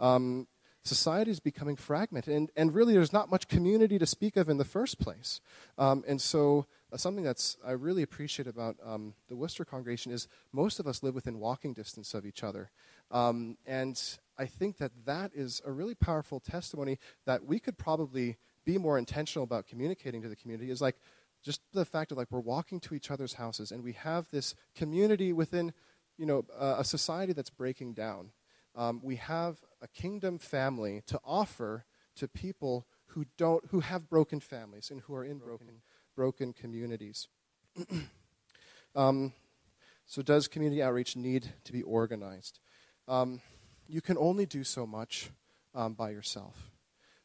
Um, society is becoming fragmented, and, and really there's not much community to speak of in the first place. Um, and so, something that's I really appreciate about um, the Worcester congregation is most of us live within walking distance of each other. Um, and I think that that is a really powerful testimony that we could probably be more intentional about communicating to the community. Is like, just the fact of like we're walking to each other's houses and we have this community within you know uh, a society that's breaking down um, we have a kingdom family to offer to people who don't who have broken families and who are in broken broken communities. Um, so does community outreach need to be organized? Um, you can only do so much um, by yourself.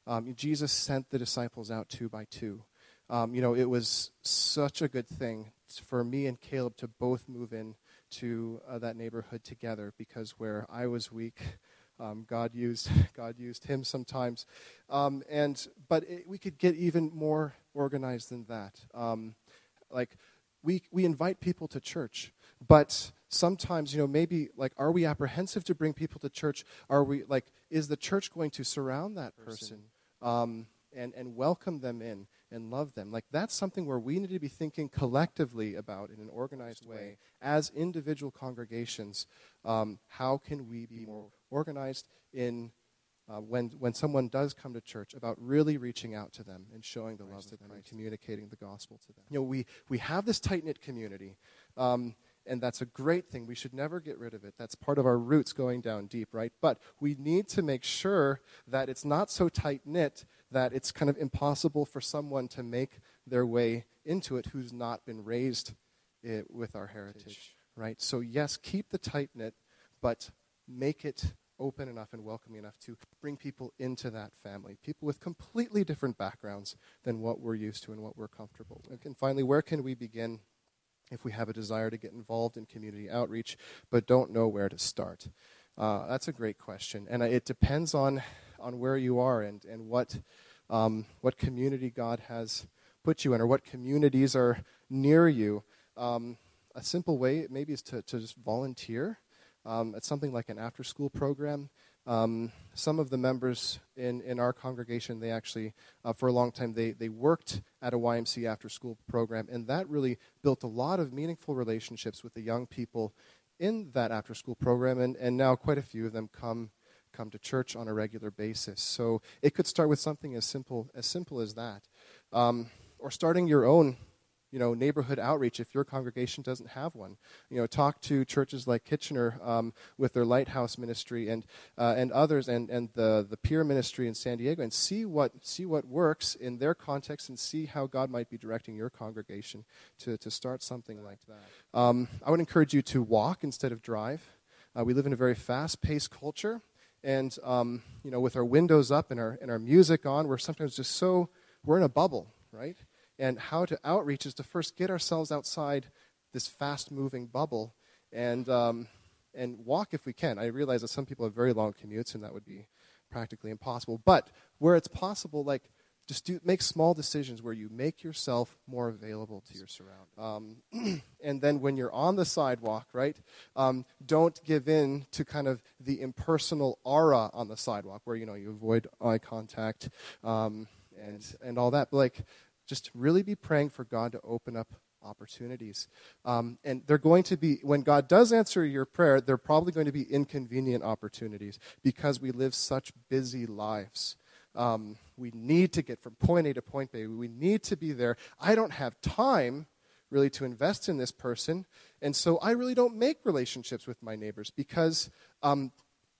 Um, jesus sent the disciples out two by two. Um, you know, it was such a good thing for me and Caleb to both move in to uh, that neighborhood together because where I was weak, um, God used God used him sometimes, um, and but it, we could get even more organized than that. Um, like we we invite people to church, but sometimes you know maybe like are we apprehensive to bring people to church? Are we like is the church going to surround that person um, and and welcome them in? and love them. Like that's something where we need to be thinking collectively about in an organized way as individual congregations. Um, how can we be more organized in uh, when when someone does come to church about really reaching out to them and showing the love to them and communicating the gospel to them? You know, we we have this tight knit community. Um, and that's a great thing. We should never get rid of it. That's part of our roots going down deep, right? But we need to make sure that it's not so tight knit that it's kind of impossible for someone to make their way into it who's not been raised it, with our heritage, right? So, yes, keep the tight knit, but make it open enough and welcoming enough to bring people into that family. People with completely different backgrounds than what we're used to and what we're comfortable with. And finally, where can we begin if we have a desire to get involved in community outreach but don't know where to start? Uh, that's a great question. And it depends on on where you are and, and what, um, what community God has put you in or what communities are near you. Um, a simple way maybe is to, to just volunteer um, at something like an after school program. Um, some of the members in, in our congregation, they actually, uh, for a long time, they, they worked at a YMC after school program, and that really built a lot of meaningful relationships with the young people in that after school program, and, and now quite a few of them come come to church on a regular basis. So it could start with something as simple as simple as that, um, or starting your own, you know, neighborhood outreach if your congregation doesn't have one. You know, talk to churches like Kitchener um, with their Lighthouse ministry and uh, and others, and and the the Pier ministry in San Diego, and see what see what works in their context, and see how God might be directing your congregation to to start something like that. Um, I would encourage you to walk instead of drive. Uh, we live in a very fast-paced culture and um, you know with our windows up and our and our music on we're sometimes just so we're in a bubble right and how to outreach is to first get ourselves outside this fast moving bubble and um, and walk if we can i realize that some people have very long commutes and that would be practically impossible but where it's possible like just do, make small decisions where you make yourself more available to your surroundings. Um, and then when you're on the sidewalk, right, um, don't give in to kind of the impersonal aura on the sidewalk where, you know, you avoid eye contact um, and, and all that. But, like, just really be praying for God to open up opportunities. Um, and they're going to be, when God does answer your prayer, they're probably going to be inconvenient opportunities because we live such busy lives. Um, we need to get from point A to point B. We need to be there. I don't have time really to invest in this person. And so I really don't make relationships with my neighbors because um,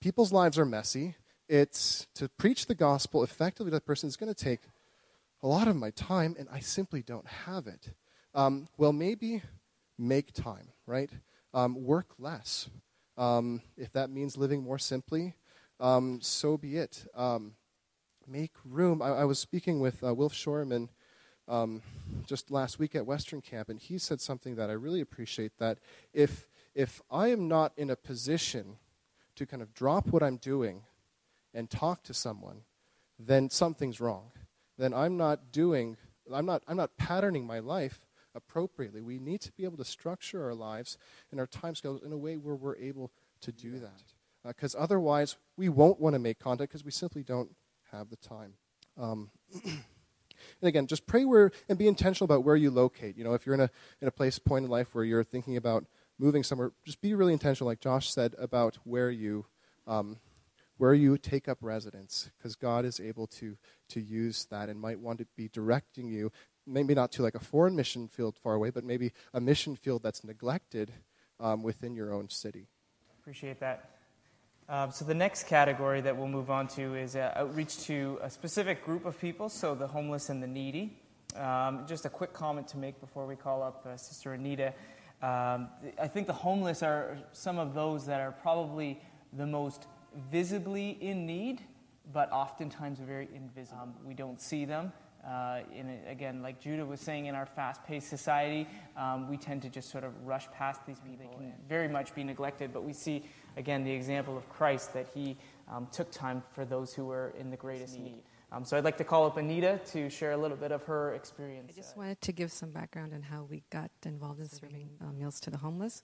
people's lives are messy. It's to preach the gospel effectively to that person is going to take a lot of my time, and I simply don't have it. Um, well, maybe make time, right? Um, work less. Um, if that means living more simply, um, so be it. Um, make room. I, I was speaking with uh, Wilf Shoreman um, just last week at Western Camp, and he said something that I really appreciate that if, if I am not in a position to kind of drop what I'm doing and talk to someone, then something's wrong. Then I'm not doing, I'm not, I'm not patterning my life appropriately. We need to be able to structure our lives and our time schedules in a way where we're able to do that. Because uh, otherwise, we won't want to make contact because we simply don't have the time. Um, and again, just pray where and be intentional about where you locate. You know, if you're in a in a place, point in life where you're thinking about moving somewhere, just be really intentional, like Josh said, about where you um, where you take up residence, because God is able to to use that and might want to be directing you, maybe not to like a foreign mission field far away, but maybe a mission field that's neglected um, within your own city. Appreciate that. Um, so the next category that we'll move on to is uh, outreach to a specific group of people, so the homeless and the needy. Um, just a quick comment to make before we call up uh, Sister Anita. Um, I think the homeless are some of those that are probably the most visibly in need, but oftentimes very invisible. Um, we don't see them. Uh, in a, again, like Judah was saying, in our fast-paced society, um, we tend to just sort of rush past these people. They can very much be neglected, but we see again, the example of Christ that he um, took time for those who were in the greatest need. Um, so I'd like to call up Anita to share a little bit of her experience. I just wanted to give some background on how we got involved in serving uh, meals to the homeless.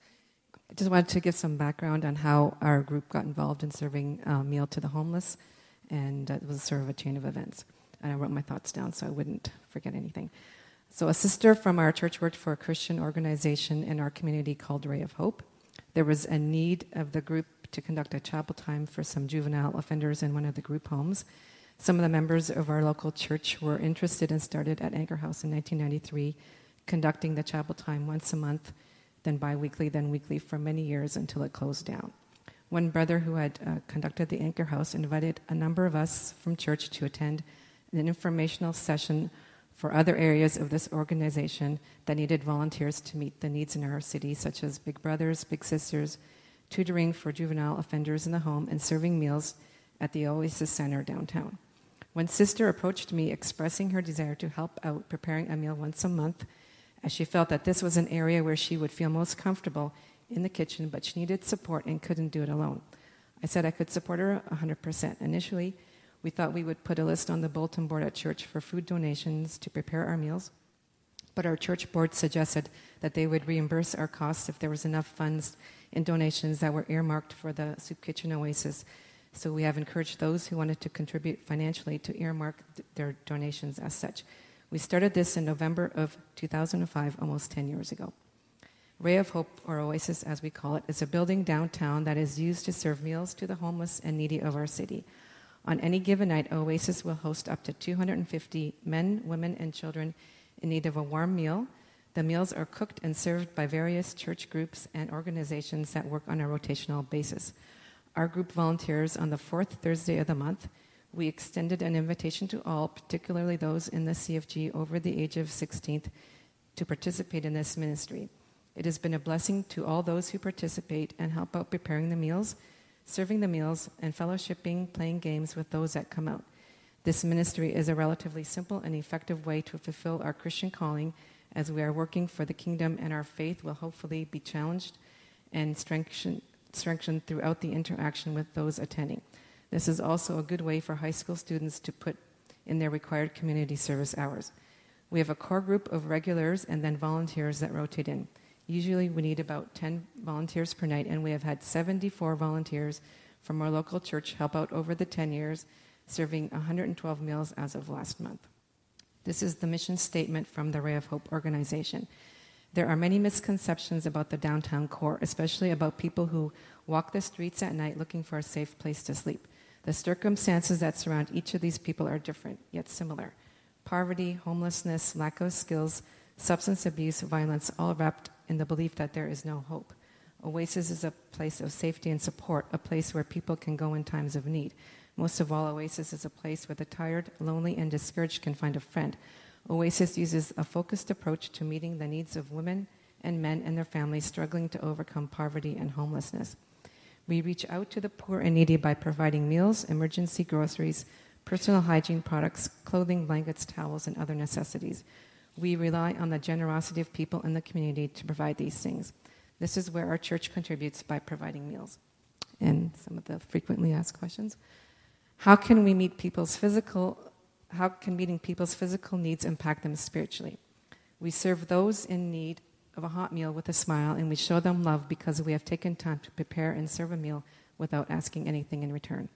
I just wanted to give some background on how our group got involved in serving uh, meal to the homeless, and it was sort of a chain of events. And I wrote my thoughts down so I wouldn't forget anything. So a sister from our church worked for a Christian organization in our community called Ray of Hope. There was a need of the group to conduct a chapel time for some juvenile offenders in one of the group homes. Some of the members of our local church were interested and started at Anchor House in 1993, conducting the chapel time once a month, then bi weekly, then weekly for many years until it closed down. One brother who had uh, conducted the Anchor House invited a number of us from church to attend an informational session for other areas of this organization that needed volunteers to meet the needs in our city, such as Big Brothers, Big Sisters, tutoring for juvenile offenders in the home, and serving meals at the Oasis Center downtown. When Sister approached me expressing her desire to help out preparing a meal once a month, as she felt that this was an area where she would feel most comfortable in the kitchen, but she needed support and couldn't do it alone. I said I could support her 100%. Initially, we thought we would put a list on the bulletin board at church for food donations to prepare our meals, but our church board suggested that they would reimburse our costs if there was enough funds in donations that were earmarked for the Soup Kitchen Oasis. So we have encouraged those who wanted to contribute financially to earmark th- their donations as such. We started this in November of 2005, almost 10 years ago. Ray of Hope, or Oasis as we call it, is a building downtown that is used to serve meals to the homeless and needy of our city. On any given night, Oasis will host up to 250 men, women, and children in need of a warm meal. The meals are cooked and served by various church groups and organizations that work on a rotational basis. Our group volunteers on the fourth Thursday of the month. We extended an invitation to all, particularly those in the CFG over the age of 16th, to participate in this ministry. It has been a blessing to all those who participate and help out preparing the meals serving the meals, and fellowshipping, playing games with those that come out. This ministry is a relatively simple and effective way to fulfill our Christian calling as we are working for the kingdom, and our faith will hopefully be challenged and strengthened, strengthened throughout the interaction with those attending. This is also a good way for high school students to put in their required community service hours. We have a core group of regulars and then volunteers that rotate in. Usually we need about 10 volunteers per night, and we have had 74 volunteers from our local church help out over the 10 years, serving 112 meals as of last month. This is the mission statement from the Ray of Hope organization. There are many misconceptions about the downtown core, especially about people who walk the streets at night looking for a safe place to sleep. The circumstances that surround each of these people are different, yet similar. Poverty, homelessness, lack of skills, substance abuse, violence, all wrapped in the belief that there is no hope. Oasis is a place of safety and support, a place where people can go in times of need. Most of all, Oasis is a place where the tired, lonely, and discouraged can find a friend. Oasis uses a focused approach to meeting the needs of women and men and their families struggling to overcome poverty and homelessness. We reach out to the poor and needy by providing meals, emergency groceries, personal hygiene products, clothing, blankets, towels, and other necessities. We rely on the generosity of people in the community to provide these things. This is where our church contributes by providing meals. And some of the frequently asked questions. How can we meet people's physical how can meeting people's physical needs impact them spiritually? We serve those in need of a hot meal with a smile, and we show them love because we have taken time to prepare and serve a meal without asking anything in return.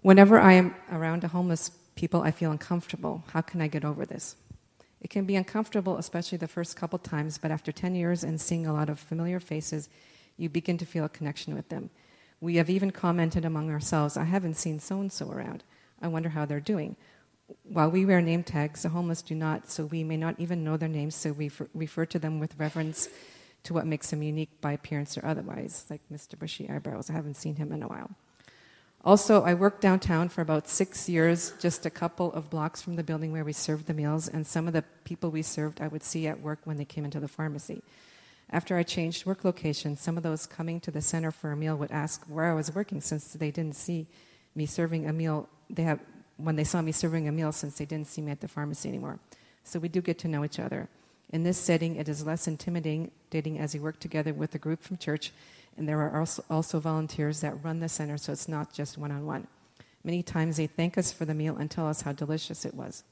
Whenever I am around homeless people, I feel uncomfortable. How can I get over this? It can be uncomfortable, especially the first couple times, but after 10 years and seeing a lot of familiar faces, you begin to feel a connection with them. We have even commented among ourselves, I haven't seen so and so around. I wonder how they're doing. While we wear name tags, the homeless do not, so we may not even know their names, so we refer to them with reverence to what makes them unique by appearance or otherwise, like Mr. Bushy Eyebrows. I haven't seen him in a while. Also, I worked downtown for about six years, just a couple of blocks from the building where we served the meals, and some of the people we served I would see at work when they came into the pharmacy. After I changed work location, some of those coming to the center for a meal would ask where I was working since they didn't see me serving a meal. They have, when they saw me serving a meal since they didn't see me at the pharmacy anymore. So we do get to know each other. In this setting, it is less intimidating dating as we work together with a group from church, and there are also, also volunteers that run the center, so it's not just one on one. Many times they thank us for the meal and tell us how delicious it was.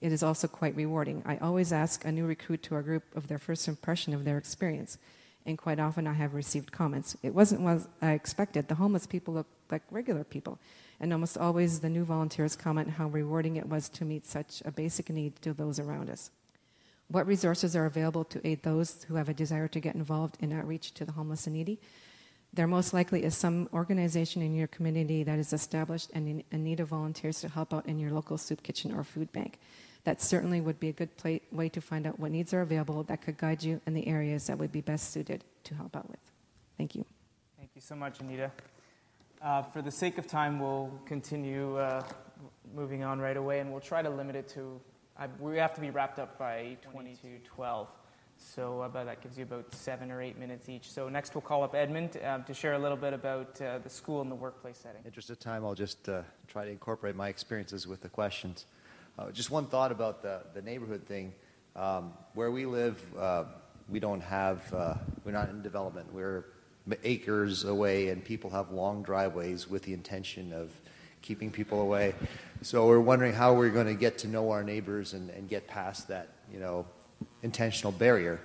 It is also quite rewarding. I always ask a new recruit to our group of their first impression of their experience, and quite often I have received comments. It wasn't what I expected. The homeless people look like regular people, and almost always the new volunteers comment how rewarding it was to meet such a basic need to those around us. What resources are available to aid those who have a desire to get involved in outreach to the homeless and needy? There most likely is some organization in your community that is established and in need of volunteers to help out in your local soup kitchen or food bank. That certainly would be a good play, way to find out what needs are available that could guide you in the areas that would be best suited to help out with. Thank you. Thank you so much, Anita. Uh, for the sake of time, we'll continue uh, moving on right away, and we'll try to limit it to. I, we have to be wrapped up by 20 to 12. So about, that gives you about seven or eight minutes each. So next we'll call up Edmund uh, to share a little bit about uh, the school and the workplace setting. Interest of time, I'll just uh, try to incorporate my experiences with the questions. Uh, just one thought about the, the neighborhood thing. Um, where we live, uh, we don't have, uh, we're not in development. We're acres away, and people have long driveways with the intention of keeping people away. So we're wondering how we're going to get to know our neighbors and, and get past that, you know, intentional barrier.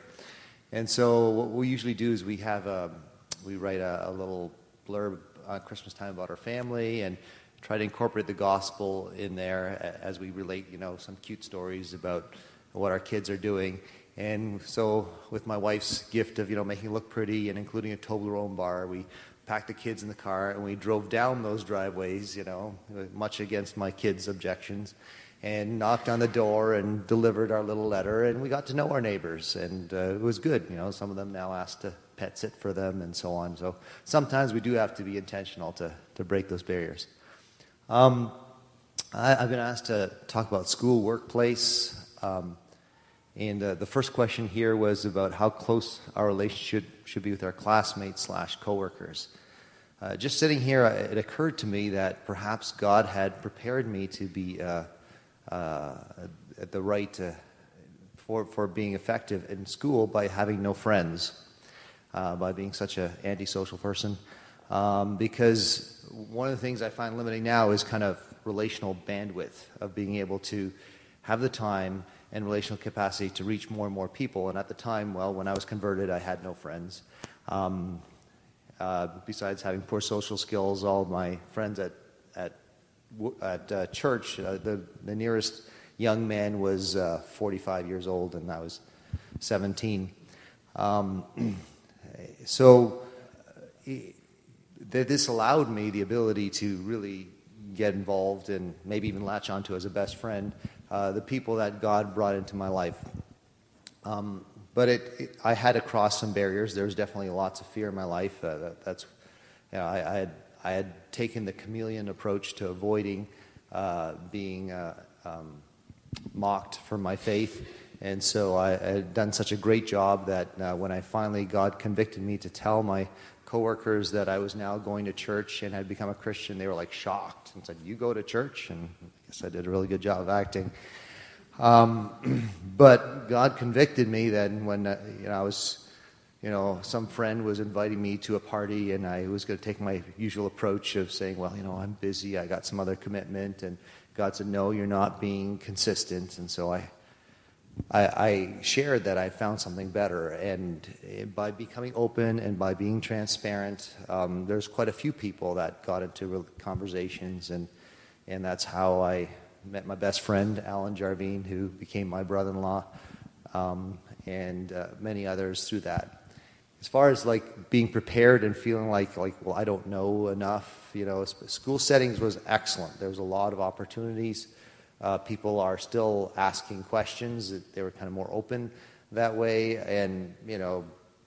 And so what we usually do is we have a, we write a, a little blurb on Christmas time about our family and try to incorporate the gospel in there as we relate, you know, some cute stories about what our kids are doing. And so, with my wife's gift of, you know, making it look pretty and including a Toblerone bar, we packed the kids in the car and we drove down those driveways, you know, much against my kids' objections, and knocked on the door and delivered our little letter. And we got to know our neighbors, and uh, it was good. You know, some of them now asked to pet sit for them and so on. So sometimes we do have to be intentional to, to break those barriers. Um, I, have been asked to talk about school, workplace. Um, and uh, the first question here was about how close our relationship should be with our classmates slash coworkers. Uh, just sitting here, it occurred to me that perhaps God had prepared me to be uh, uh at the right uh, for, for being effective in school by having no friends, uh, by being such an antisocial person. Um, because one of the things I find limiting now is kind of relational bandwidth of being able to have the time and relational capacity to reach more and more people. And at the time, well, when I was converted, I had no friends. Um, uh, besides having poor social skills, all my friends at at at uh, church, uh, the the nearest young man was uh, 45 years old, and I was 17. Um, so this allowed me the ability to really get involved and maybe even latch onto as a best friend uh, the people that God brought into my life. Um, but it, it, I had to cross some barriers. There was definitely lots of fear in my life. Uh, that, that's, you know, I, I, had, I had taken the chameleon approach to avoiding uh, being uh, um, mocked for my faith. And so I, I, had done such a great job that uh, when I finally, God convicted me to tell my coworkers that I was now going to church and had become a Christian, they were like shocked and said, "You go to church?" And I guess I did a really good job of acting. Um, but God convicted me then when uh, you know I was you know, some friend was inviting me to a party, and I was going to take my usual approach of saying, well, you know, I'm busy, I got some other commitment, and God said, no, you're not being consistent, and so I. I, I shared that I found something better, and by becoming open and by being transparent, um, there's quite a few people that got into conversations, and and that's how I met my best friend Alan Jarvine, who became my brother-in-law, um, and uh, many others through that as far as like being prepared and feeling like like well I don't know enough, you know, school settings was excellent. There was a lot of opportunities. Uh, people are still asking questions. They were kind of more open that way, and you know,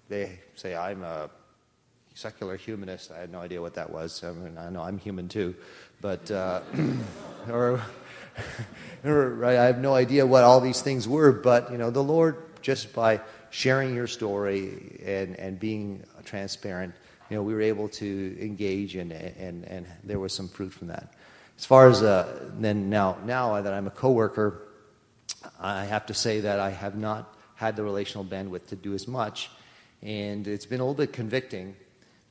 they say I'm a secular humanist. I had no idea what that was. I mean, I know I'm human too, but uh, or, or I have no idea what all these things were. But you know, the Lord just by sharing your story and, and being transparent, you know, we were able to engage and, and, and there was some fruit from that. As far as uh, then now, now that I'm a coworker, I have to say that I have not had the relational bandwidth to do as much. And it's been a little bit convicting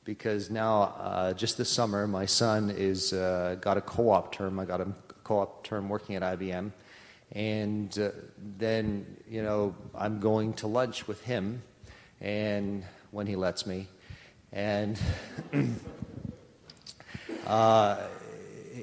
because now, uh, just this summer, my son is uh, got a co-op term. I got a co-op term working at IBM, and uh, then, you know, I'm going to lunch with him, and when he lets me. And uh,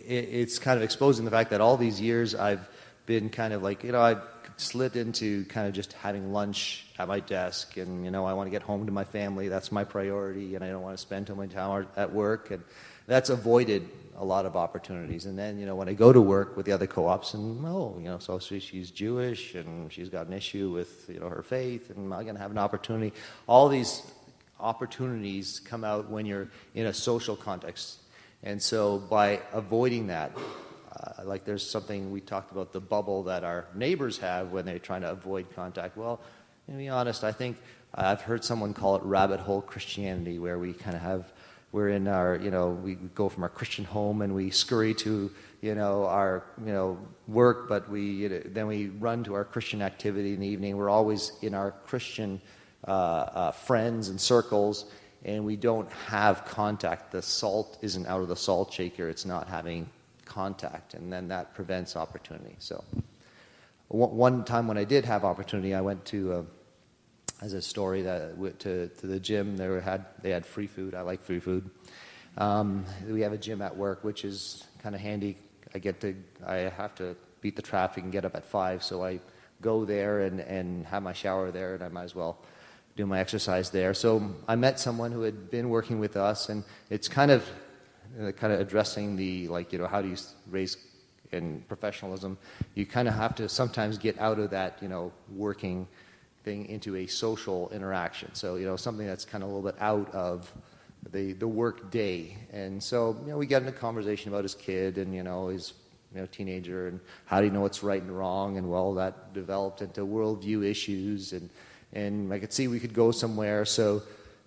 it's kind of exposing the fact that all these years I've been kind of like, you know, I slid into kind of just having lunch at my desk, and, you know, I want to get home to my family. That's my priority, and I don't want to spend too much time at work. And that's avoided a lot of opportunities. And then, you know, when I go to work with the other co-ops, and oh, you know, so she's Jewish and she's got an issue with you know her faith, and am I going to have an opportunity? All these opportunities come out when you're in a social context, and so by avoiding that. Uh, like there's something we talked about the bubble that our neighbors have when they're trying to avoid contact. Well, to be honest, I think I've heard someone call it rabbit hole Christianity, where we kind of have we're in our, you know, we go from our Christian home and we scurry to, you know, our, you know, work, but we you know, then we run to our Christian activity in the evening. We're always in our Christian uh, uh, friends and circles, and we don't have contact. The salt isn't out of the salt shaker; it's not having contact, and then that prevents opportunity. So, one time when I did have opportunity, I went to. Uh, as a story that to, to the gym. They had they had free food. I like free food. Um, we have a gym at work, which is kind of handy. I get to I have to beat the traffic and get up at five, so I go there and, and have my shower there, and I might as well do my exercise there. So I met someone who had been working with us, and it's kind of uh, kind of addressing the like you know how do you raise in professionalism. You kind of have to sometimes get out of that you know working thing into a social interaction. So, you know, something that's kind of a little bit out of the, the work day. And so, you know, we got into conversation about his kid and, you know, his you know, teenager and how do you know what's right and wrong. And, well, that developed into worldview issues. And, and I could see we could go somewhere. So,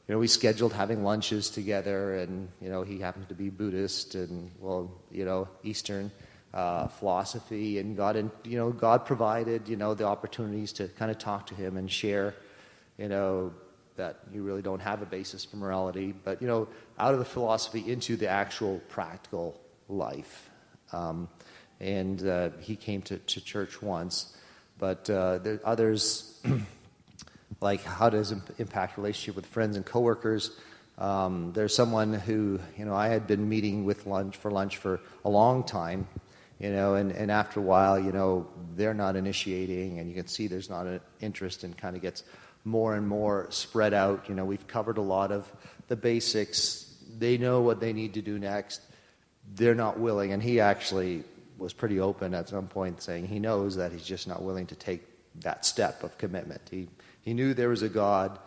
you know, we scheduled having lunches together. And, you know, he happens to be Buddhist and, well, you know, Eastern uh, philosophy, and God, and you know, God provided you know the opportunities to kind of talk to Him and share, you know, that you really don't have a basis for morality, but you know, out of the philosophy into the actual practical life. Um, and uh, he came to, to church once, but uh, are others like how does it impact relationship with friends and coworkers. Um, there's someone who you know I had been meeting with lunch for lunch for a long time, you know, and, and after a while, you know, they're not initiating, and you can see there's not an interest, and kind of gets more and more spread out. You know, we've covered a lot of the basics. They know what they need to do next. They're not willing, and he actually was pretty open at some point, saying he knows that he's just not willing to take that step of commitment. He he knew there was a God.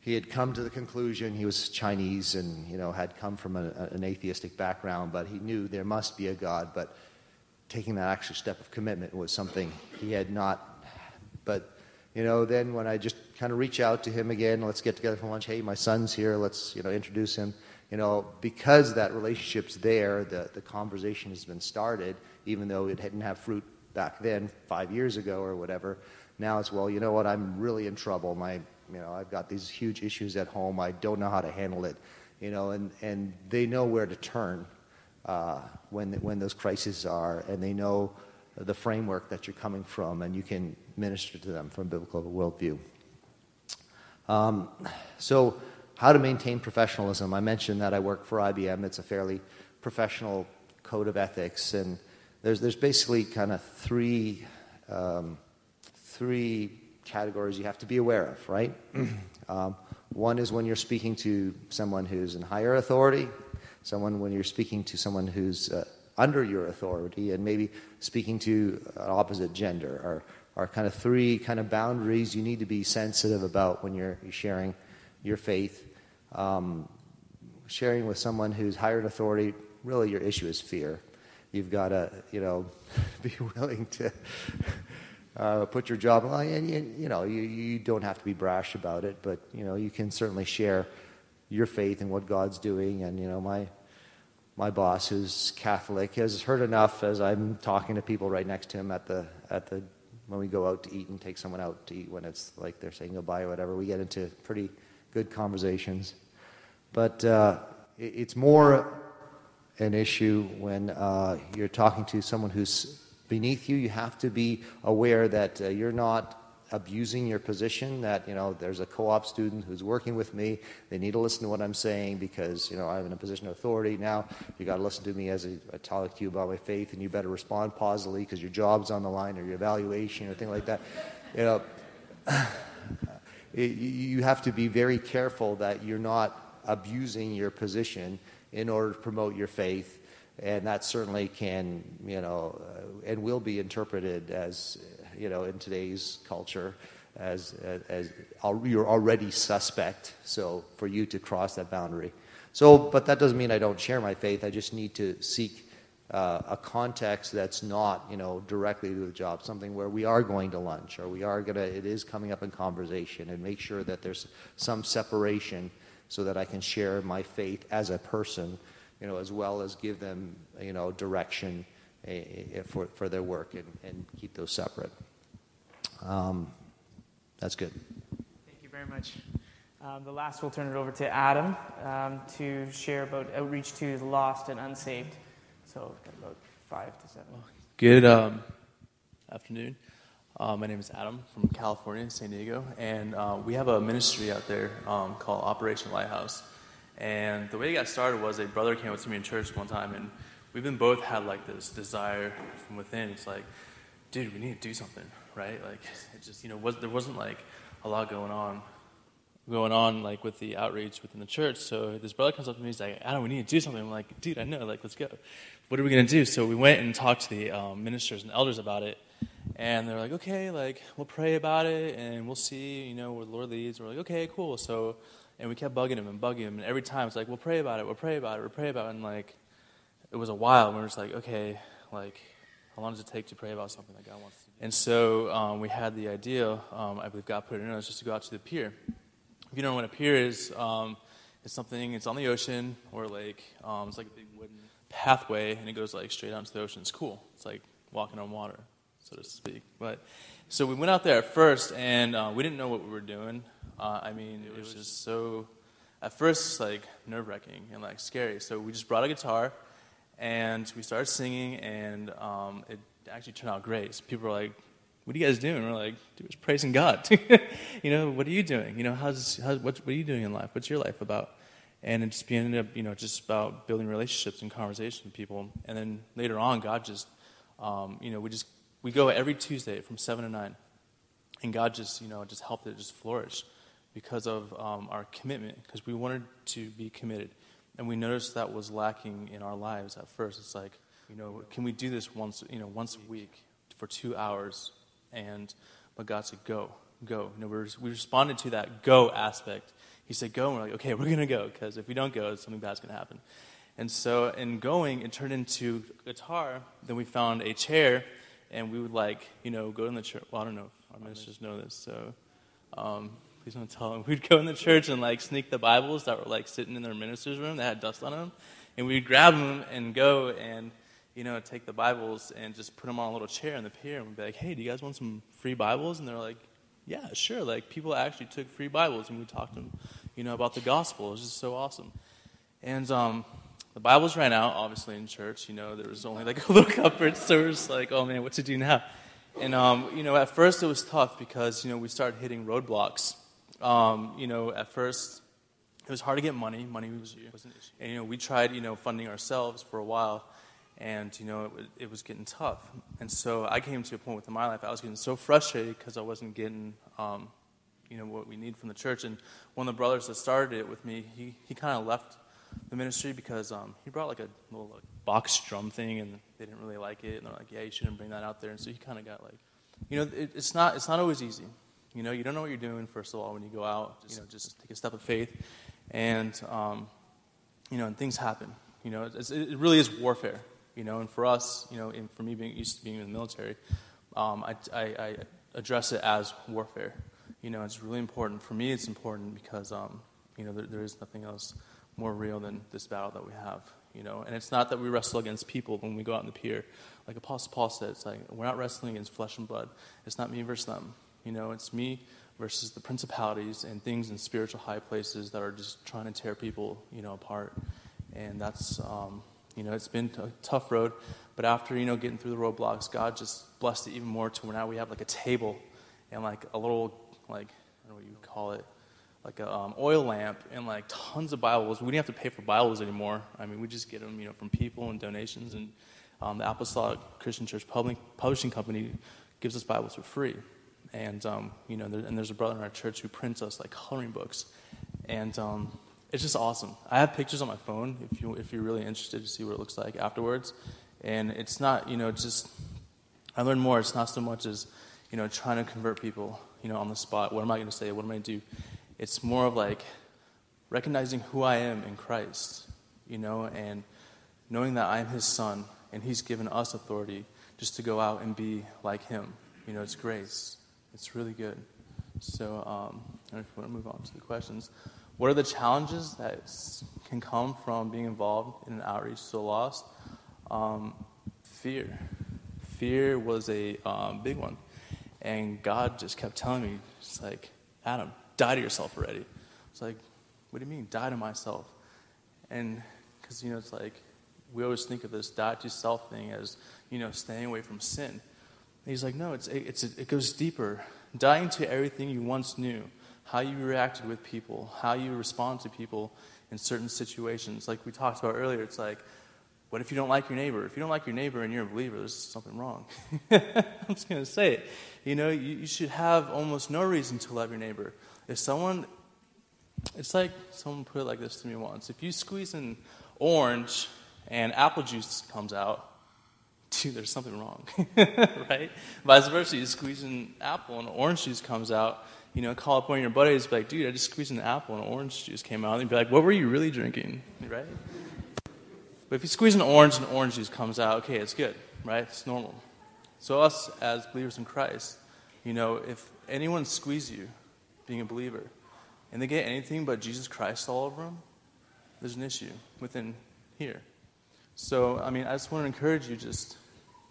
He had come to the conclusion he was Chinese and you know had come from a, an atheistic background, but he knew there must be a God, but taking that extra step of commitment was something he had not. But, you know, then when I just kind of reach out to him again, let's get together for lunch. Hey, my son's here. Let's, you know, introduce him. You know, because that relationship's there, the, the conversation has been started, even though it didn't have fruit back then, five years ago or whatever. Now it's, well, you know what, I'm really in trouble. My You know, I've got these huge issues at home. I don't know how to handle it. You know, and, and they know where to turn uh, when, when those crises are, and they know the framework that you're coming from, and you can minister to them from biblical worldview. Um, so, how to maintain professionalism. I mentioned that I work for IBM. It's a fairly professional code of ethics, and there's, there's basically kind of three, um, three categories you have to be aware of, right? um, one is when you're speaking to someone who's in higher authority, someone when you're speaking to someone who's uh, under your authority, and maybe speaking to an opposite gender, are, are kind of three kind of boundaries you need to be sensitive about when you're, you're sharing your faith. Um, sharing with someone who's higher in authority, really your issue is fear. You've got to, you know, be willing to uh, put your job and you, you know, you, you don't have to be brash about it, but you know, you can certainly share your faith in what God's doing. And you know, my my boss, who's Catholic, has heard enough as I'm talking to people right next to him at the at the when we go out to eat and take someone out to eat when it's like they're saying goodbye or whatever. We get into pretty good conversations, but uh, it, it's more an issue when uh, you're talking to someone who's beneath you. You have to be aware that uh, you're not abusing your position that you know there's a co-op student who's working with me they need to listen to what i'm saying because you know i'm in a position of authority now you got to listen to me as I talk to you about my faith and you better respond positively because your job's on the line or your evaluation or thing like that you know it, you have to be very careful that you're not abusing your position in order to promote your faith and that certainly can, you know, uh, and will be interpreted as, you know, in today's culture as, as, as you're already suspect. So for you to cross that boundary. So, but that doesn't mean I don't share my faith. I just need to seek uh, a context that's not, you know, directly to the job, something where we are going to lunch or we are going to, it is coming up in conversation and make sure that there's some separation so that I can share my faith as a person you know, as well as give them, you know, direction uh, for, for their work and, and keep those separate. Um, that's good. Thank you very much. Um, the last, we'll turn it over to Adam um, to share about outreach to the lost and unsaved. So, about five to seven. Good um, afternoon. Uh, my name is Adam from California, San Diego, and uh, we have a ministry out there um, called Operation Lighthouse. And the way it got started was a brother came up to me in church one time, and we've been both had like this desire from within. It's like, dude, we need to do something, right? Like, it just you know was there wasn't like a lot going on, going on like with the outreach within the church. So this brother comes up to me, he's like, Adam, we need to do something. I'm like, dude, I know, like, let's go. What are we gonna do? So we went and talked to the um, ministers and elders about it. And they're like, okay, like we'll pray about it and we'll see, you know, where the Lord leads. We're like, okay, cool. So and we kept bugging him and bugging him. And every time it's like, we'll pray about it, we'll pray about it, we'll pray about it. And like, it was a while. And we are just like, okay, like, how long does it take to pray about something that God wants to do? And so um, we had the idea, um, I believe God put it in us, just to go out to the pier. If you don't know what a pier is, um, it's something, it's on the ocean or a lake. Um, it's like a big wooden pathway, and it goes like straight out into the ocean. It's cool. It's like walking on water, so to speak. But so we went out there at first, and uh, we didn't know what we were doing. Uh, I mean, it was just so, at first, like nerve wracking and like scary. So we just brought a guitar and we started singing, and um, it actually turned out great. So people were like, what are you guys doing? we're like, dude, it's praising God. you know, what are you doing? You know, how's, how's what, what are you doing in life? What's your life about? And it just ended up, you know, just about building relationships and conversation with people. And then later on, God just, um, you know, we just, we go every Tuesday from 7 to 9. And God just, you know, just helped it just flourish because of um, our commitment, because we wanted to be committed. And we noticed that was lacking in our lives at first. It's like, you know, can we do this once, you know, once a week for two hours? And but God said, go, go. You know, we, we responded to that go aspect. He said, go, and we're like, okay, we're going to go, because if we don't go, something bad's going to happen. And so in going, it turned into guitar. Then we found a chair, and we would like, you know, go in the church. Well, I don't know if our ministers know this, so um, please don't tell. We'd go in the church and like sneak the Bibles that were like sitting in their minister's room that had dust on them, and we'd grab them and go and you know take the Bibles and just put them on a little chair in the pier, and we'd be like, "Hey, do you guys want some free Bibles?" And they're like, yeah, sure. Like people actually took free Bibles and we talked to them, you know, about the gospel. It was just so awesome. And um, the Bibles ran out, obviously, in church. You know, there was only like a little cupboard, so we're just like, oh man, what to do now? And um, you know, at first it was tough because you know we started hitting roadblocks. Um, you know, at first it was hard to get money. Money was, was an issue. And, you know, we tried, you know, funding ourselves for a while, and, you know, it, it was getting tough. And so I came to a point within my life, I was getting so frustrated because I wasn't getting, um, you know, what we need from the church. And one of the brothers that started it with me, he, he kind of left the ministry because um, he brought like a little like, box drum thing, and they didn't really like it. And they're like, yeah, you shouldn't bring that out there. And so he kind of got like, you know, it, it's, not, it's not always easy. You know, you don't know what you're doing, first of all, when you go out. Just, you know, just take a step of faith and um, you know, and things happen. You know, it really is warfare. You know, and for us, you know, and for me being used to being in the military, um, I, I, I, address it as warfare. You know, it's really important for me. It's important because um, you know there, there is nothing else more real than this battle that we have. You know, and it's not that we wrestle against people when we go out in the pier. Like Apostle Paul said, it's like we're not wrestling against flesh and blood. It's not me versus them. You know, it's me versus the principalities and things in spiritual high places that are just trying to tear people, you know, apart. And that's, um, you know, it's been a tough road. But after, you know, getting through the roadblocks, God just blessed it even more to where now we have like a table and like a little, like, I don't know what you call it, like an um, oil lamp and like tons of Bibles. We didn't have to pay for Bibles anymore. I mean, we just get them, you know, from people and donations. And um, the Apostolic Christian Church Publishing Company gives us Bibles for free. And, um, you know, there, and there's a brother in our church who prints us like coloring books. And um, it's just awesome. I have pictures on my phone if, you, if you're really interested to see what it looks like afterwards. And it's not, you know, just, I learned more. It's not so much as, you know, trying to convert people, you know, on the spot. What am I going to say? What am I going to do? It's more of like recognizing who I am in Christ, you know, and knowing that I am his son and he's given us authority just to go out and be like him. You know, it's grace. It's really good. So, um, if want to move on to the questions. What are the challenges that can come from being involved in an outreach the lost? Um, fear. Fear was a um, big one. And God just kept telling me, it's like, Adam, die to yourself already. It's like, what do you mean, die to myself? And because, you know, it's like, we always think of this die to self thing as, you know, staying away from sin he's like, no, it's, it's, it goes deeper. Dying to everything you once knew, how you reacted with people, how you respond to people in certain situations. Like we talked about earlier, it's like, what if you don't like your neighbor? If you don't like your neighbor and you're a believer, there's something wrong. I'm just going to say it. You know, you, you should have almost no reason to love your neighbor. If someone, it's like someone put it like this to me once. If you squeeze an orange and apple juice comes out, dude, there's something wrong, right? Vice versa, you squeeze an apple and orange juice comes out. You know, call up one of your buddies, be like, dude, I just squeezed an apple and orange juice came out. And you'd be like, what were you really drinking, right? But if you squeeze an orange and orange juice comes out, okay, it's good, right? It's normal. So us as believers in Christ, you know, if anyone squeezes you, being a believer, and they get anything but Jesus Christ all over them, there's an issue within here. So, I mean, I just want to encourage you just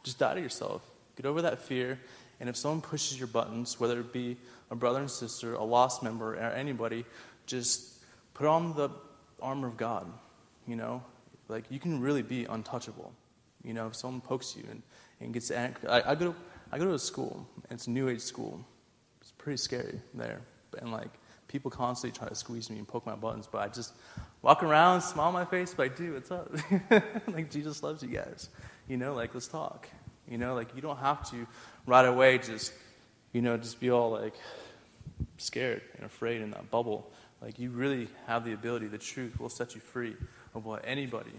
just die to yourself. Get over that fear. And if someone pushes your buttons, whether it be a brother and sister, a lost member, or anybody, just put on the armor of God. You know, like you can really be untouchable. You know, if someone pokes you and, and gets angry. I, I, go to, I go to a school, and it's a new age school. It's pretty scary there. And like, people constantly try to squeeze me and poke my buttons, but I just walk around, smile on my face, but I do, what's up? like, Jesus loves you guys. You know, like, let's talk. You know, like, you don't have to right away just, you know, just be all like scared and afraid in that bubble. Like, you really have the ability, the truth will set you free of what anybody,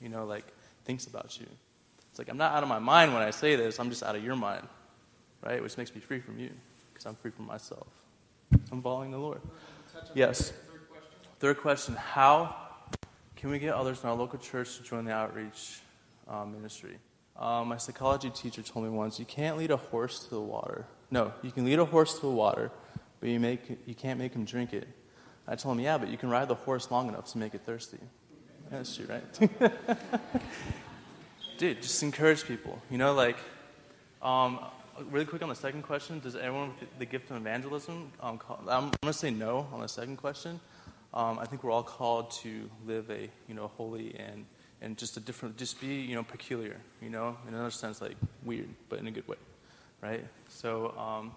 you know, like, thinks about you. It's like, I'm not out of my mind when I say this, I'm just out of your mind, right? Which makes me free from you, because I'm free from myself. I'm following the Lord. Yes. Third question How can we get others in our local church to join the outreach um, ministry? Um, my psychology teacher told me once you can't lead a horse to the water. No, you can lead a horse to the water, but you, make, you can't make him drink it. I told him, yeah, but you can ride the horse long enough to make it thirsty. That's true, right? Dude, just encourage people. You know, like, um, really quick on the second question, does everyone with the gift of evangelism? Um, call, I'm, I'm going to say no on the second question. Um, I think we're all called to live a you know holy and and just a different, just be you know peculiar, you know, in another sense like weird, but in a good way, right? So um,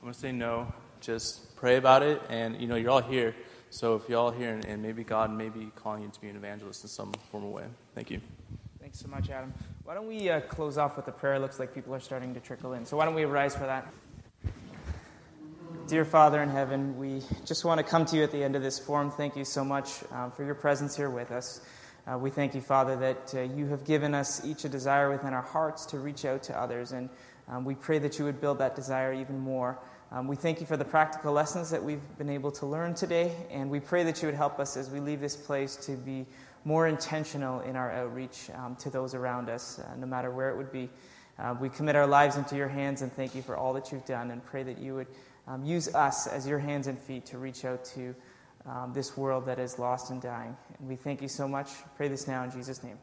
I'm going to say no. Just pray about it, and you know you're all here. So if you're all here, and, and maybe God may be calling you to be an evangelist in some form or way. Thank you. Thanks so much, Adam. Why don't we uh, close off with a prayer? It looks like people are starting to trickle in. So why don't we rise for that? Dear Father in heaven, we just want to come to you at the end of this forum. Thank you so much um, for your presence here with us. Uh, we thank you, Father, that uh, you have given us each a desire within our hearts to reach out to others. And um, we pray that you would build that desire even more. Um, we thank you for the practical lessons that we've been able to learn today. And we pray that you would help us as we leave this place to be more intentional in our outreach um, to those around us, uh, no matter where it would be. Uh, we commit our lives into your hands and thank you for all that you've done and pray that you would um, use us as your hands and feet to reach out to um, this world that is lost and dying. And we thank you so much. Pray this now in Jesus' name.